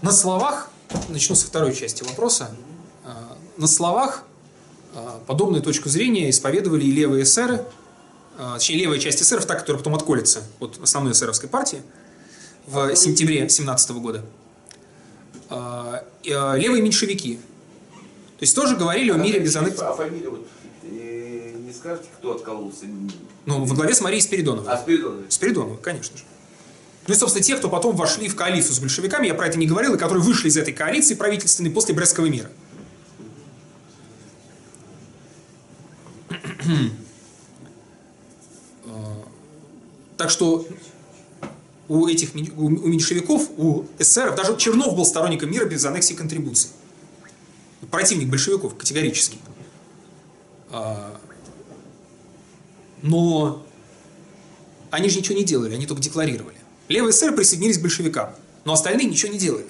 На словах, начну со второй части вопроса, А, на словах подобную точку зрения исповедовали и левые эсеры, а, точнее левая часть эсеров, та, которая потом отколется от основной эсеровской партии в сентябре 17 года, А, а, левые меньшевики. То есть тоже говорили о мире без аннексии. А фамилия вот, э, не скажете, кто откололся? Ну, во главе с Марией Спиридоновой. А Спиридонович? Спиридонова, конечно же. Ну и, собственно, те, кто потом вошли в коалицию с большевиками, я про это не говорил, и которые вышли из этой коалиции правительственной после Брестского мира. Так что у этих у меньшевиков, у эсеров, даже Чернов был сторонником мира без аннексии и контрибуций. Противник большевиков категорически. А, Но они же ничего не делали, они только декларировали. Левые эсеры присоединились к большевикам, но остальные ничего не делали.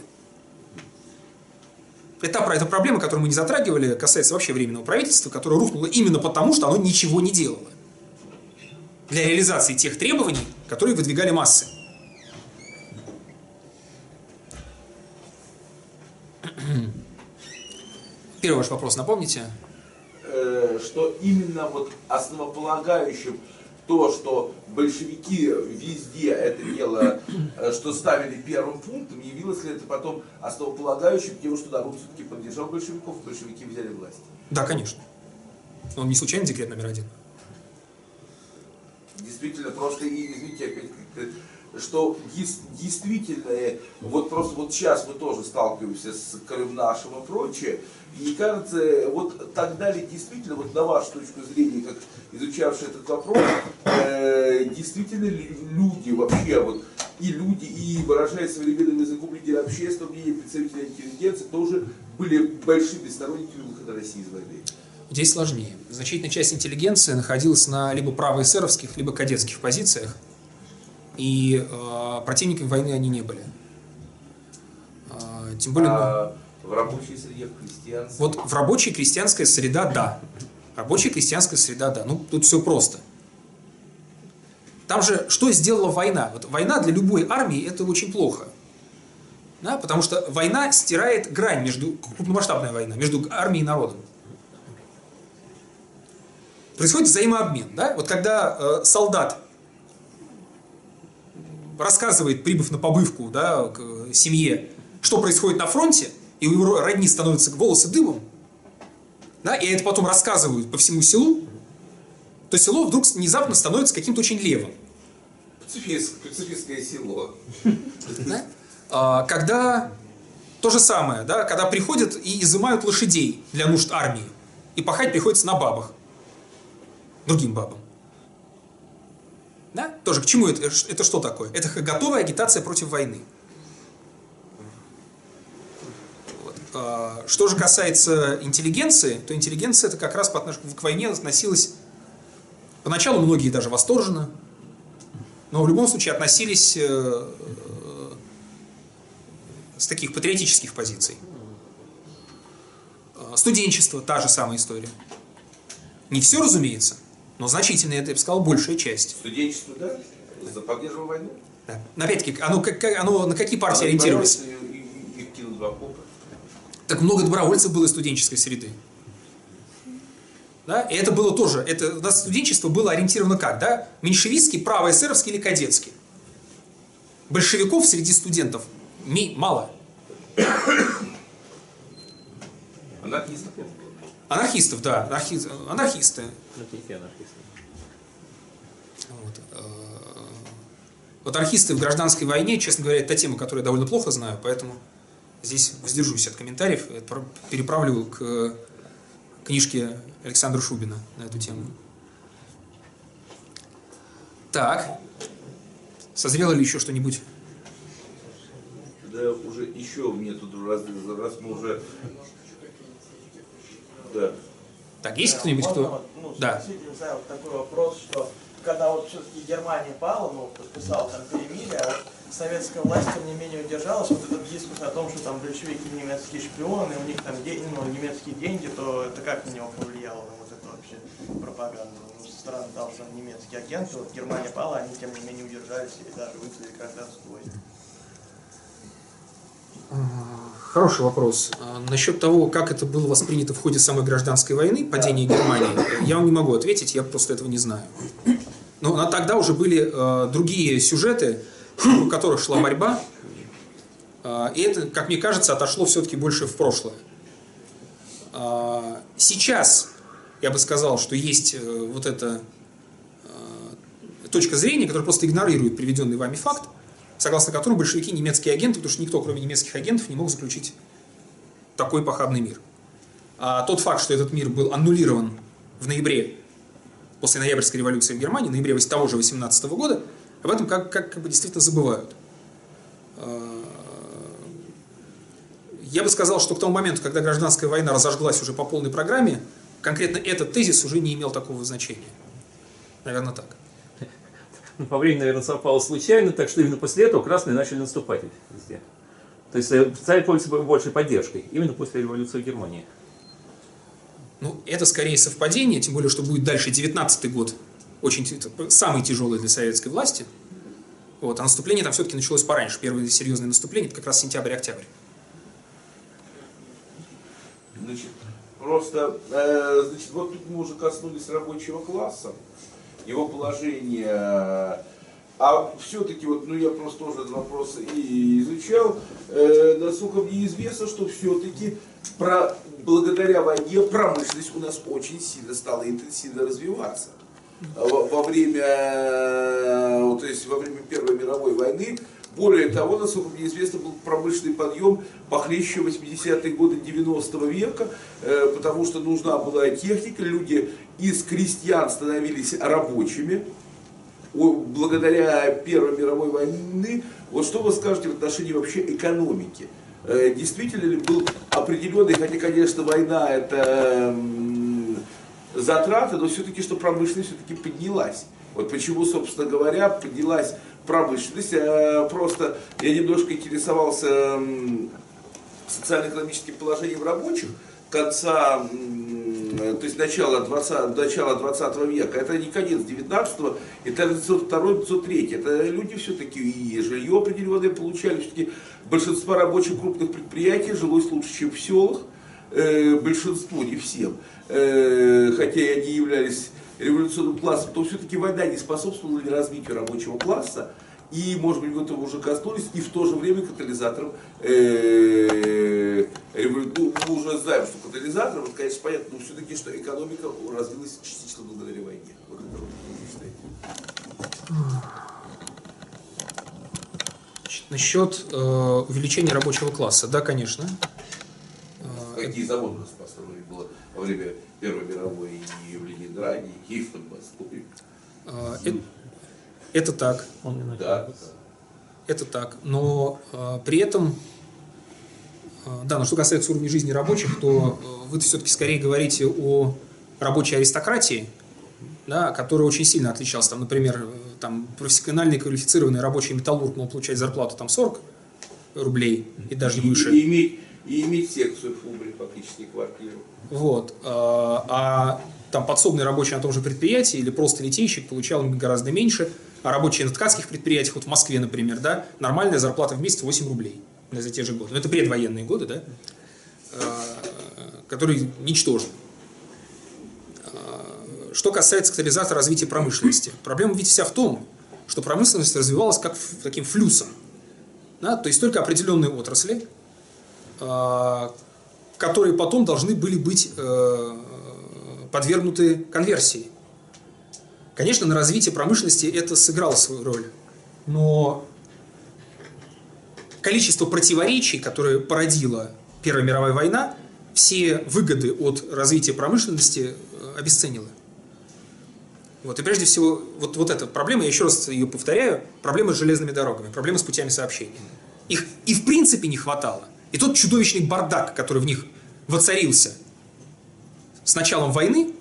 Это, это проблема, которую мы не затрагивали, касается вообще Временного правительства, которое рухнуло именно потому, что оно ничего не делало. Для реализации тех требований, которые выдвигали массы. Первый ваш вопрос, напомните? э, что именно вот основополагающим то, что большевики везде это дело, э, что ставили первым пунктом, явилось ли это потом основополагающим тем, что народ все-таки поддержал большевиков, большевики взяли власть? Да, конечно. Он не случайно декрет номер один. Действительно, просто, и, извините, опять что действительно, э, вот просто вот сейчас мы тоже сталкиваемся с Крымнашем и прочее, и кажется, э, вот тогда ли действительно, вот на вашу точку зрения, как изучавший этот вопрос, э, действительно ли люди вообще, вот и люди, и выражая современным языком лидеры общественного мнения, представители интеллигенции, тоже были большими сторонниками выхода России из войны? Здесь сложнее. Значительная часть интеллигенции находилась на либо правоэсеровских, либо кадетских позициях, и э, противниками войны они не были. Э, тем более, ну, А в рабочей среде, в крестьянстве? вот в рабочей крестьянская среда – да. Рабочая крестьянская среда – да. Ну, тут все просто. Там же, что сделала война? Вот война для любой армии – это очень плохо. Да, потому что война стирает грань между, крупномасштабная война, между армией и народом. Происходит взаимообмен. Да? Вот когда э, солдат рассказывает, прибыв на побывку да, к э, семье, что происходит на фронте, и у его родни становятся волосы дымом, да, и это потом рассказывают по всему селу, то село вдруг внезапно становится каким-то очень левым. Пацифистское, село. Да? А, Когда то же самое, да, когда приходят и изымают лошадей для нужд армии, и пахать приходится на бабах, другим бабам. Да? Тоже к чему это? Это что такое? Это готовая агитация против войны. Вот. А, Что же касается интеллигенции, то интеллигенция это как раз по отношению к войне относилась поначалу многие даже восторженно, но в любом случае относились э, э, с таких патриотических позиций. Э, Студенчество та же самая история. Не все, разумеется, но значительная, я бы сказал, большая часть. Студенчество, да? За поддерживаем войну? Да. Но опять-таки, оно, как- оно на какие партии ориентировалось? боролось, и- и- Их кинут в окопы. Так много добровольцев было из студенческой среды. Да? И это было тоже, это, у нас студенчество было ориентировано как, да? Меньшевистский, правоэсеровский или кадетский. Большевиков среди студентов ми- мало. Анархистов. Анархистов, да, анархи- анархисты. Анархисты, анархисты. Вот. э, Вот анархисты в гражданской войне, честно говоря, это та тема, которую я довольно плохо знаю, поэтому здесь воздержусь от комментариев, э, пр- переправлю к э, книжке Александра Шубина на эту тему. Так, созрело ли еще что-нибудь? Да, уже еще мне тут раз, раз мы уже... Да. Так, есть кто-нибудь, Можно кто... вот, ну, Да. знаю, вот такой вопрос, что когда вот все-таки Германия пала, ну, подписала там перемирие, а вот советская власть, тем не менее, удержалась, вот этот дискус о том, что там большевики немецкие шпионы, у них там де- ну, немецкие деньги, то это как на него повлияло, на вот эту вообще пропаганду? Ну, со стороны того, что немецкие агенты, вот Германия пала, они тем не менее удержались и даже вызвали гражданскую войну. Хороший вопрос. А, Насчет того, как это было воспринято в ходе самой гражданской войны, падения Германии, я вам не могу ответить, я просто этого не знаю. Но тогда уже были э, другие сюжеты, в которых шла борьба, А, и это, как мне кажется, отошло все-таки больше в прошлое. А, Сейчас я бы сказал, что есть э, вот эта э, точка зрения, которая просто игнорирует приведенный вами факт, согласно которому большевики немецкие агенты, потому что никто, кроме немецких агентов, не мог заключить такой похабный мир. А тот факт, что этот мир был аннулирован в ноябре, после ноябрьской революции в Германии, в ноябре того же 18 года, об этом как, как, как бы действительно забывают. А, Я бы сказал, что к тому моменту, когда гражданская война разожглась уже по полной программе, конкретно этот тезис уже не имел такого значения. Наверное, так. Ну, По времени, наверное, совпало случайно, так что именно после этого красные начали наступать везде. То есть э, стали пользоваться большей поддержкой, именно после революции в Германии. Ну, это скорее совпадение, тем более, что будет дальше 19 год, очень самый тяжелый для советской власти. Вот, а наступление там все-таки началось пораньше. Первое серьезное наступление, это как раз сентябрь-октябрь. Значит, просто, э, значит, вот тут мы уже коснулись рабочего класса, его положения. А все-таки, вот, ну я просто тоже этот вопрос и изучал, э, насколько мне известно, что все-таки про, благодаря войне промышленность у нас очень сильно стала интенсивно развиваться. Во, время, э, то есть во время Первой мировой войны более того, насколько мне известно, был промышленный подъем похлеще 80-е годы 90 века, э, потому что нужна была техника, люди из крестьян становились рабочими. Благодаря Первой мировой войны, вот что вы скажете в отношении вообще экономики? Э, Действительно ли был определенный, хотя, конечно, война это затраты, но все-таки, что промышленность все-таки поднялась. Вот почему, собственно говоря, поднялась промышленность. Э, Просто я немножко интересовался социально-экономическим положением рабочих конца, м, то есть начала 20, начала 20 века. Это не конец 19 это 1902-1903. Это люди все-таки и жилье определенное получали. Все-таки большинство рабочих крупных предприятий жилось лучше, чем в селах. Э, большинству, не всем. Э, хотя и они являлись революционным классом, то все-таки война не способствовала развитию рабочего класса. И, может быть, вы этого уже коснулись, и в то же время катализатором, э, ну, мы уже знаем, что катализатором, это, конечно, понятно, но все-таки, что экономика развилась частично благодаря войне. Вот это вот, насчет э, увеличения рабочего класса, да, конечно. Какие заводы у нас построили было во время Первой мировой и в Ленинграде, и в Москве. э, э- это так. Он. Да. Это так. Но э, при этом Э, Да, но что касается уровня жизни рабочих, то э, вы все-таки скорее говорите о рабочей аристократии, да, которая очень сильно отличалась. Там, например, там, профессиональный квалифицированный рабочий металлург мог получать зарплату там 40 рублей и даже И, выше. и иметь, и иметь секцию в Фубре, фактически квартиру. Вот. А, а там подсобный рабочий на том же предприятии или просто литейщик получал гораздо меньше, а рабочие на ткацких предприятиях, вот в Москве, например, да, нормальная зарплата в месяц 8 рублей за те же годы. Но это предвоенные годы, да, а, которые ничтожны. А, Что касается катализатора развития промышленности, проблема ведь вся в том, что промышленность развивалась как таким флюсом. Да? То есть только определенные отрасли, которые потом должны были быть э, подвергнуты конверсии. Конечно, на развитие промышленности это сыграло свою роль, но количество противоречий, которые породила Первая мировая война, все выгоды от развития промышленности э, обесценило. Вот, и прежде всего, вот, вот эта проблема, я еще раз ее повторяю, проблема с железными дорогами, проблема с путями сообщения. Их и в принципе не хватало. И тот чудовищный бардак, который в них воцарился с началом войны,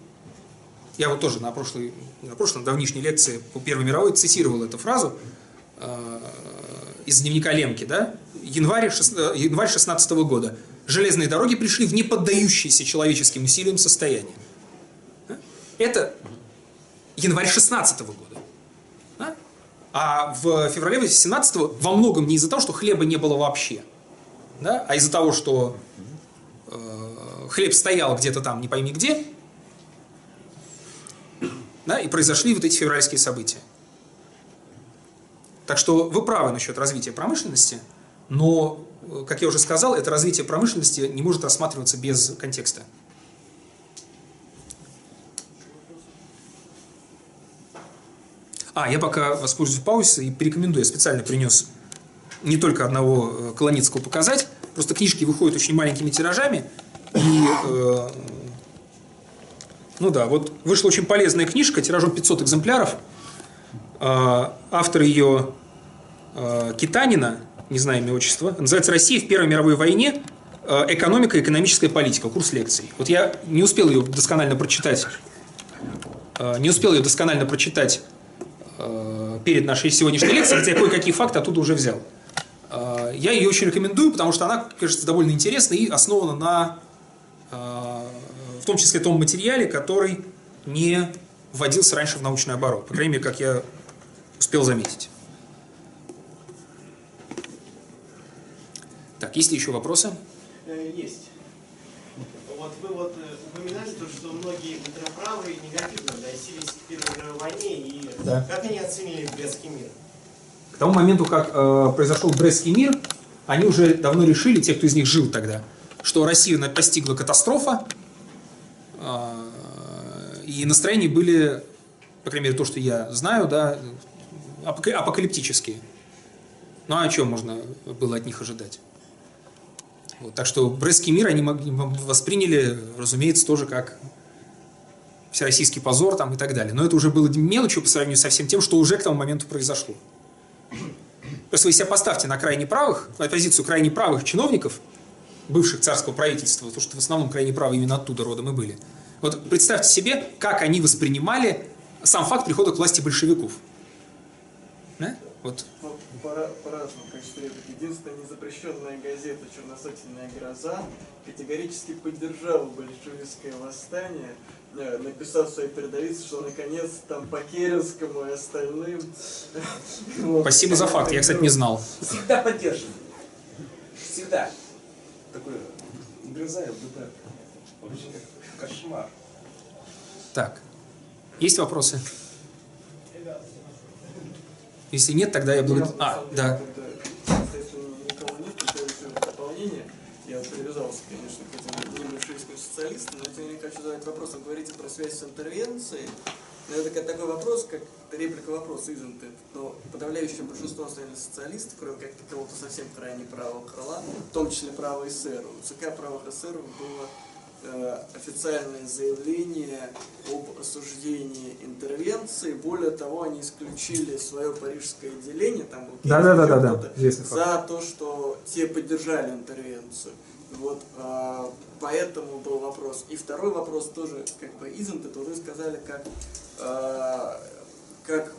я вот тоже на прошлой, на прошлой давнишней лекции по Первой мировой цитировал эту фразу э, из дневника Лемки, да? Январь, шест- э, январь 16 года. Железные дороги пришли в неподдающееся человеческим усилиям состояние. Да? Это январь 16 года. Да? А в феврале 17 во многом не из-за того, что хлеба не было вообще, да? а из-за того, что э, хлеб стоял где-то там, не пойми где, да, и произошли вот эти февральские события. Так что вы правы насчет развития промышленности, но, э, как я уже сказал, это развитие промышленности не может рассматриваться без контекста. А, я пока воспользуюсь паузой и порекомендую. Я специально принес не только одного э, Колоницкого показать, просто книжки выходят очень маленькими тиражами, и э, ну да, вот вышла очень полезная книжка, тиражом 500 экземпляров. Э, Автор ее э, Китанина, не знаю имя отчества, называется «Россия в Первой мировой войне. Э, Экономика и экономическая политика». Курс лекций. Вот я не успел ее досконально прочитать. э, Не успел ее досконально прочитать перед нашей сегодняшней лекцией, хотя я кое-какие факты оттуда уже взял. Э, Я ее очень рекомендую, потому что она, кажется, довольно интересна и основана на э, в том числе том материале, который не вводился раньше в научный оборот. По крайней мере, как я успел заметить. Так, есть ли еще вопросы? Э, Есть. Вот вы вот упоминали то, что многие ультраправые негативно относились к Первой мировой войне, и Да. как они оценили Брестский мир? К тому моменту, как э, произошел Брестский мир, они уже давно решили, те, кто из них жил тогда, что Россию постигла катастрофа, э, и настроения были, по крайней мере, то, что я знаю, да, апока- апокалиптические. Ну а о чем можно было от них ожидать? Вот, так что Брестский мир они восприняли, разумеется, тоже как всероссийский позор там, и так далее. Но это уже было мелочью по сравнению со всем тем, что уже к тому моменту произошло. Просто вы себя поставьте на крайне правых, на позицию крайне правых чиновников, бывших царского правительства, потому что в основном крайне правые именно оттуда родом и были. Вот представьте себе, как они воспринимали сам факт прихода к власти большевиков. Да? Вот. Ну, пора- по-разному, конечно, единственная незапрещенная газета «Черносотенная гроза» категорически поддержала большевистское восстание, написав в своей передовице, что наконец там по Керенскому и остальным... Спасибо за факт, я, кстати, не знал. Всегда поддерживаю. Всегда. Такой грызаю БТ. Вообще кошмар. Так, есть вопросы? Если нет, тогда я буду... А, да. Естественно, никого нет, еще еще дополнение. Я привязался, конечно, к этим небольшевистским социалистам, но тем не менее хочу задать вопрос. Вы говорите про связь с интервенцией. Но это как такой вопрос, как реплика вопроса, it? Но подавляющее большинство национальных социалистов, кроме как кого-то совсем крайне правого крыла, в том числе правого эсеру, у ЦК правых эсеров было официальное заявление об осуждении интервенции. Более того, они исключили свое парижское отделение, там был Да-да-да-да-да, кто-то, известный факт. за то, что те поддержали интервенцию. Вот, а, поэтому был вопрос. И второй вопрос тоже, как бы, это уже сказали, как, а, как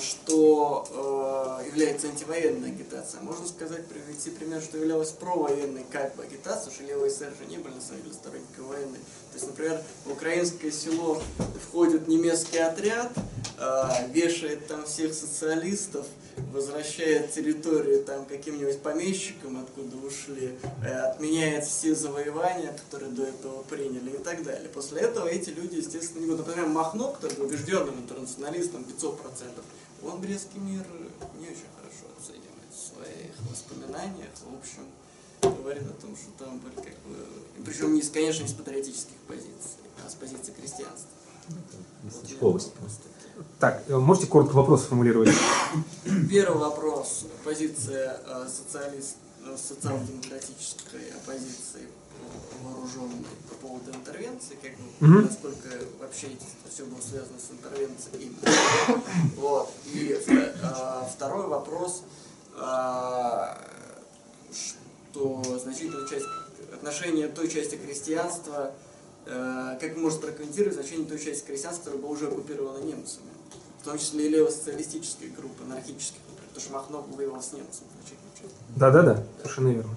что а, является антивоенной агитацией. Можно сказать, привести пример, что являлась провоенной как бы агитацией, что левые эсеры же не были на самом деле сторонниками военной. То есть, например, в украинское село входит немецкий отряд, а, вешает там всех социалистов, возвращает территорию там каким-нибудь помещикам, откуда ушли, э, отменяет все завоевания, которые до этого приняли и так далее. После этого эти люди, естественно, не будут. Например, Махно, который был убежденным интернационалистом 500%, он Брестский мир не очень хорошо оценивает в своих воспоминаниях. В общем, говорит о том, что там были как бы... и Причем, не, конечно, не с патриотических позиций, а с позиции крестьянства. Вот Местечковость. просто- Так, э, можете коротко вопрос сформулировать? Первый вопрос. Позиция э, социалист, э, социал-демократической оппозиции вооруженной по поводу интервенции, как Мгм. насколько вообще это все было связано с интервенцией. Вот. И э, второй вопрос, э, что значительную часть отношения той части крестьянства, э, как вы можете прокомментировать значение той части крестьянства, которая была уже оккупирована немцами? В том числе и левосоциалистические группы, анархические группы, потому что Махно воевал с немцами. Да-да-да, совершенно верно.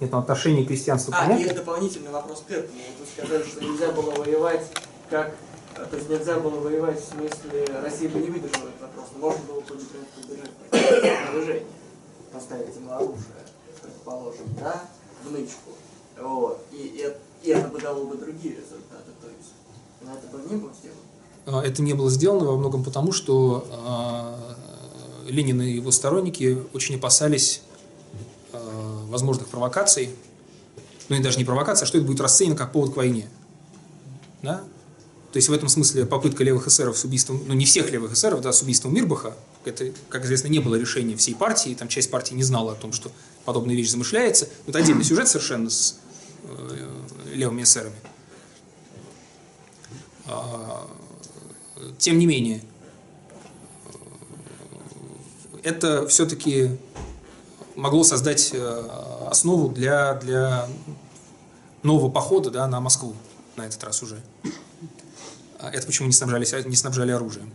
Нет, ну отношение крестьянства А, и понятно. есть дополнительный вопрос к этому. Вы сказали, что нельзя было воевать как... э, То есть нельзя было воевать в смысле, Россия бы не выдержала этот вопрос, но можно было бы, например, поддержать вооружение, поставить ему оружие, предположим, да, в нычку. Вот. И, и, и это бы дало бы другие результаты. То есть, но это бы не было сделано. А, Это не было сделано во многом потому, что а, Ленин и его сторонники очень опасались а, возможных провокаций, ну и даже не провокаций, а что это будет расценено как повод к войне. Да? То есть в этом смысле попытка левых эсеров с убийством, ну не всех левых эсеров, да, с убийством Мирбаха, это, как известно, не было решения всей партии, там часть партии не знала о том, что подобная вещь замышляется. Это отдельный сюжет совершенно с э, левыми эсерами. А, Тем не менее, это все-таки могло создать э, основу для, для нового похода да, на Москву на этот раз уже. А Это почему не, снабжались, не снабжали оружием.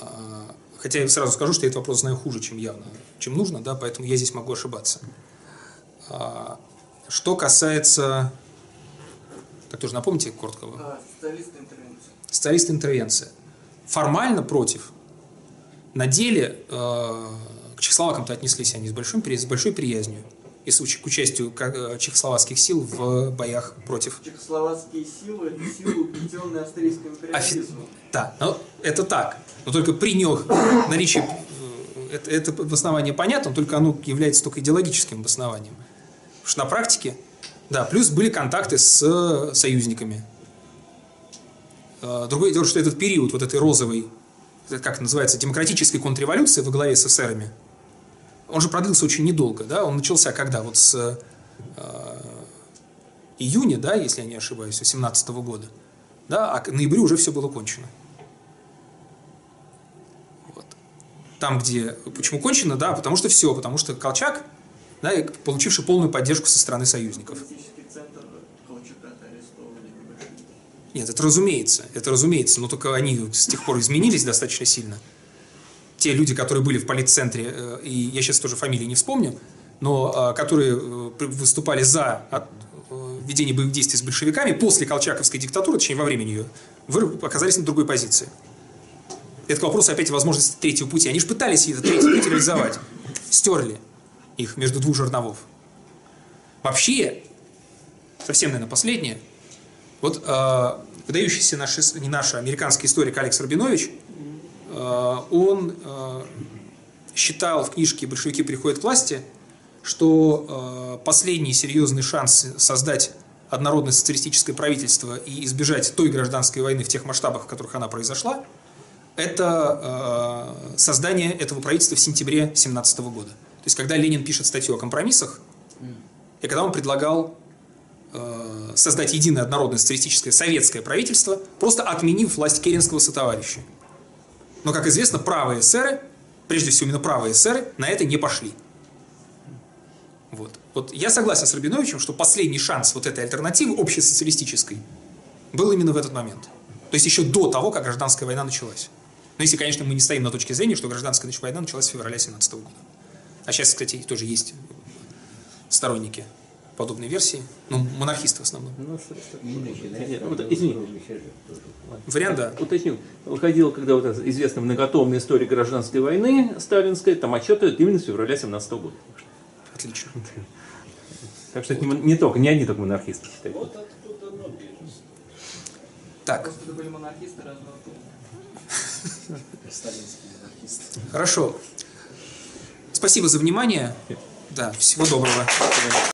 А, Хотя я сразу скажу, что я этот вопрос знаю хуже, чем явно, чем нужно, да, поэтому я здесь могу ошибаться. Что касается... Так тоже напомните коротко. А, социалисты интервенции. Социалисты интервенция. Формально против. На деле э, к чехословакам-то отнеслись они с, большим, при- с большой приязнью и к участию э, чехословацких сил в боях против Чехословацкие силы – это силы, угнетенные австрийским империализмом. Да, но это так. Но только при них наличие, э, это, это обоснование понятно, только оно является только идеологическим обоснованием. Потому что на практике, да, плюс были контакты с союзниками. Э, Другое дело, что этот период вот этой розовой, как называется, демократической контрреволюции во главе с эсерами, он же продлился очень недолго, да, он начался когда? Вот с э, июня, да, если я не ошибаюсь, 17 года да, а к ноябрю уже все было кончено. Вот. Там, где... Почему кончено? Да, потому что все, потому что Колчак, да, и получивший полную поддержку со стороны союзников. Нет, это разумеется, это разумеется, но только они с тех пор изменились достаточно сильно. Те люди, которые были в политцентре, э, и я сейчас тоже фамилии не вспомню, но э, которые э, выступали за ведение боевых действий с большевиками после Колчаковской диктатуры, точнее во время нее, вы оказались на другой позиции. Это к вопросу опять о возможности третьего пути. Они же пытались этот третий путь реализовать. Стерли их между двух жерновов. Вообще, совсем, наверное, последнее, вот э, выдающийся наш, не наш, а американский историк Алекс Рабинович, э, он э, считал в книжке «Большевики приходят к власти», что э, последний серьезный шанс создать однородное социалистическое правительство и избежать той гражданской войны в тех масштабах, в которых она произошла, это э, создание этого правительства в сентябре 17 года. То есть, когда Ленин пишет статью о компромиссах, и когда он предлагал э, создать единое однородное социалистическое советское правительство, просто отменив власть Керенского сотоварища. Но, как известно, правые эсеры, прежде всего именно правые эсеры, на это не пошли. Вот. вот я согласен с Рабиновичем, что последний шанс вот этой альтернативы общесоциалистической был именно в этот момент. То есть еще до того, как гражданская война началась. Но если, конечно, мы не стоим на точке зрения, что гражданская война началась с февраля 17 года. А сейчас, кстати, тоже есть сторонники подобной версии. Ну, монархисты в основном. Ну, извини. Вариант, да. Уточню. Выходила, когда вот эта известная многотомная история гражданской войны сталинская, там отчеты именно с февраля 17 года. Отлично. Так что это не, не только, не одни только монархисты считают. Вот откуда ноги. Так, Просто были монархисты разного. Сталинский анархист. хорошо. Спасибо за внимание. Да, всего доброго.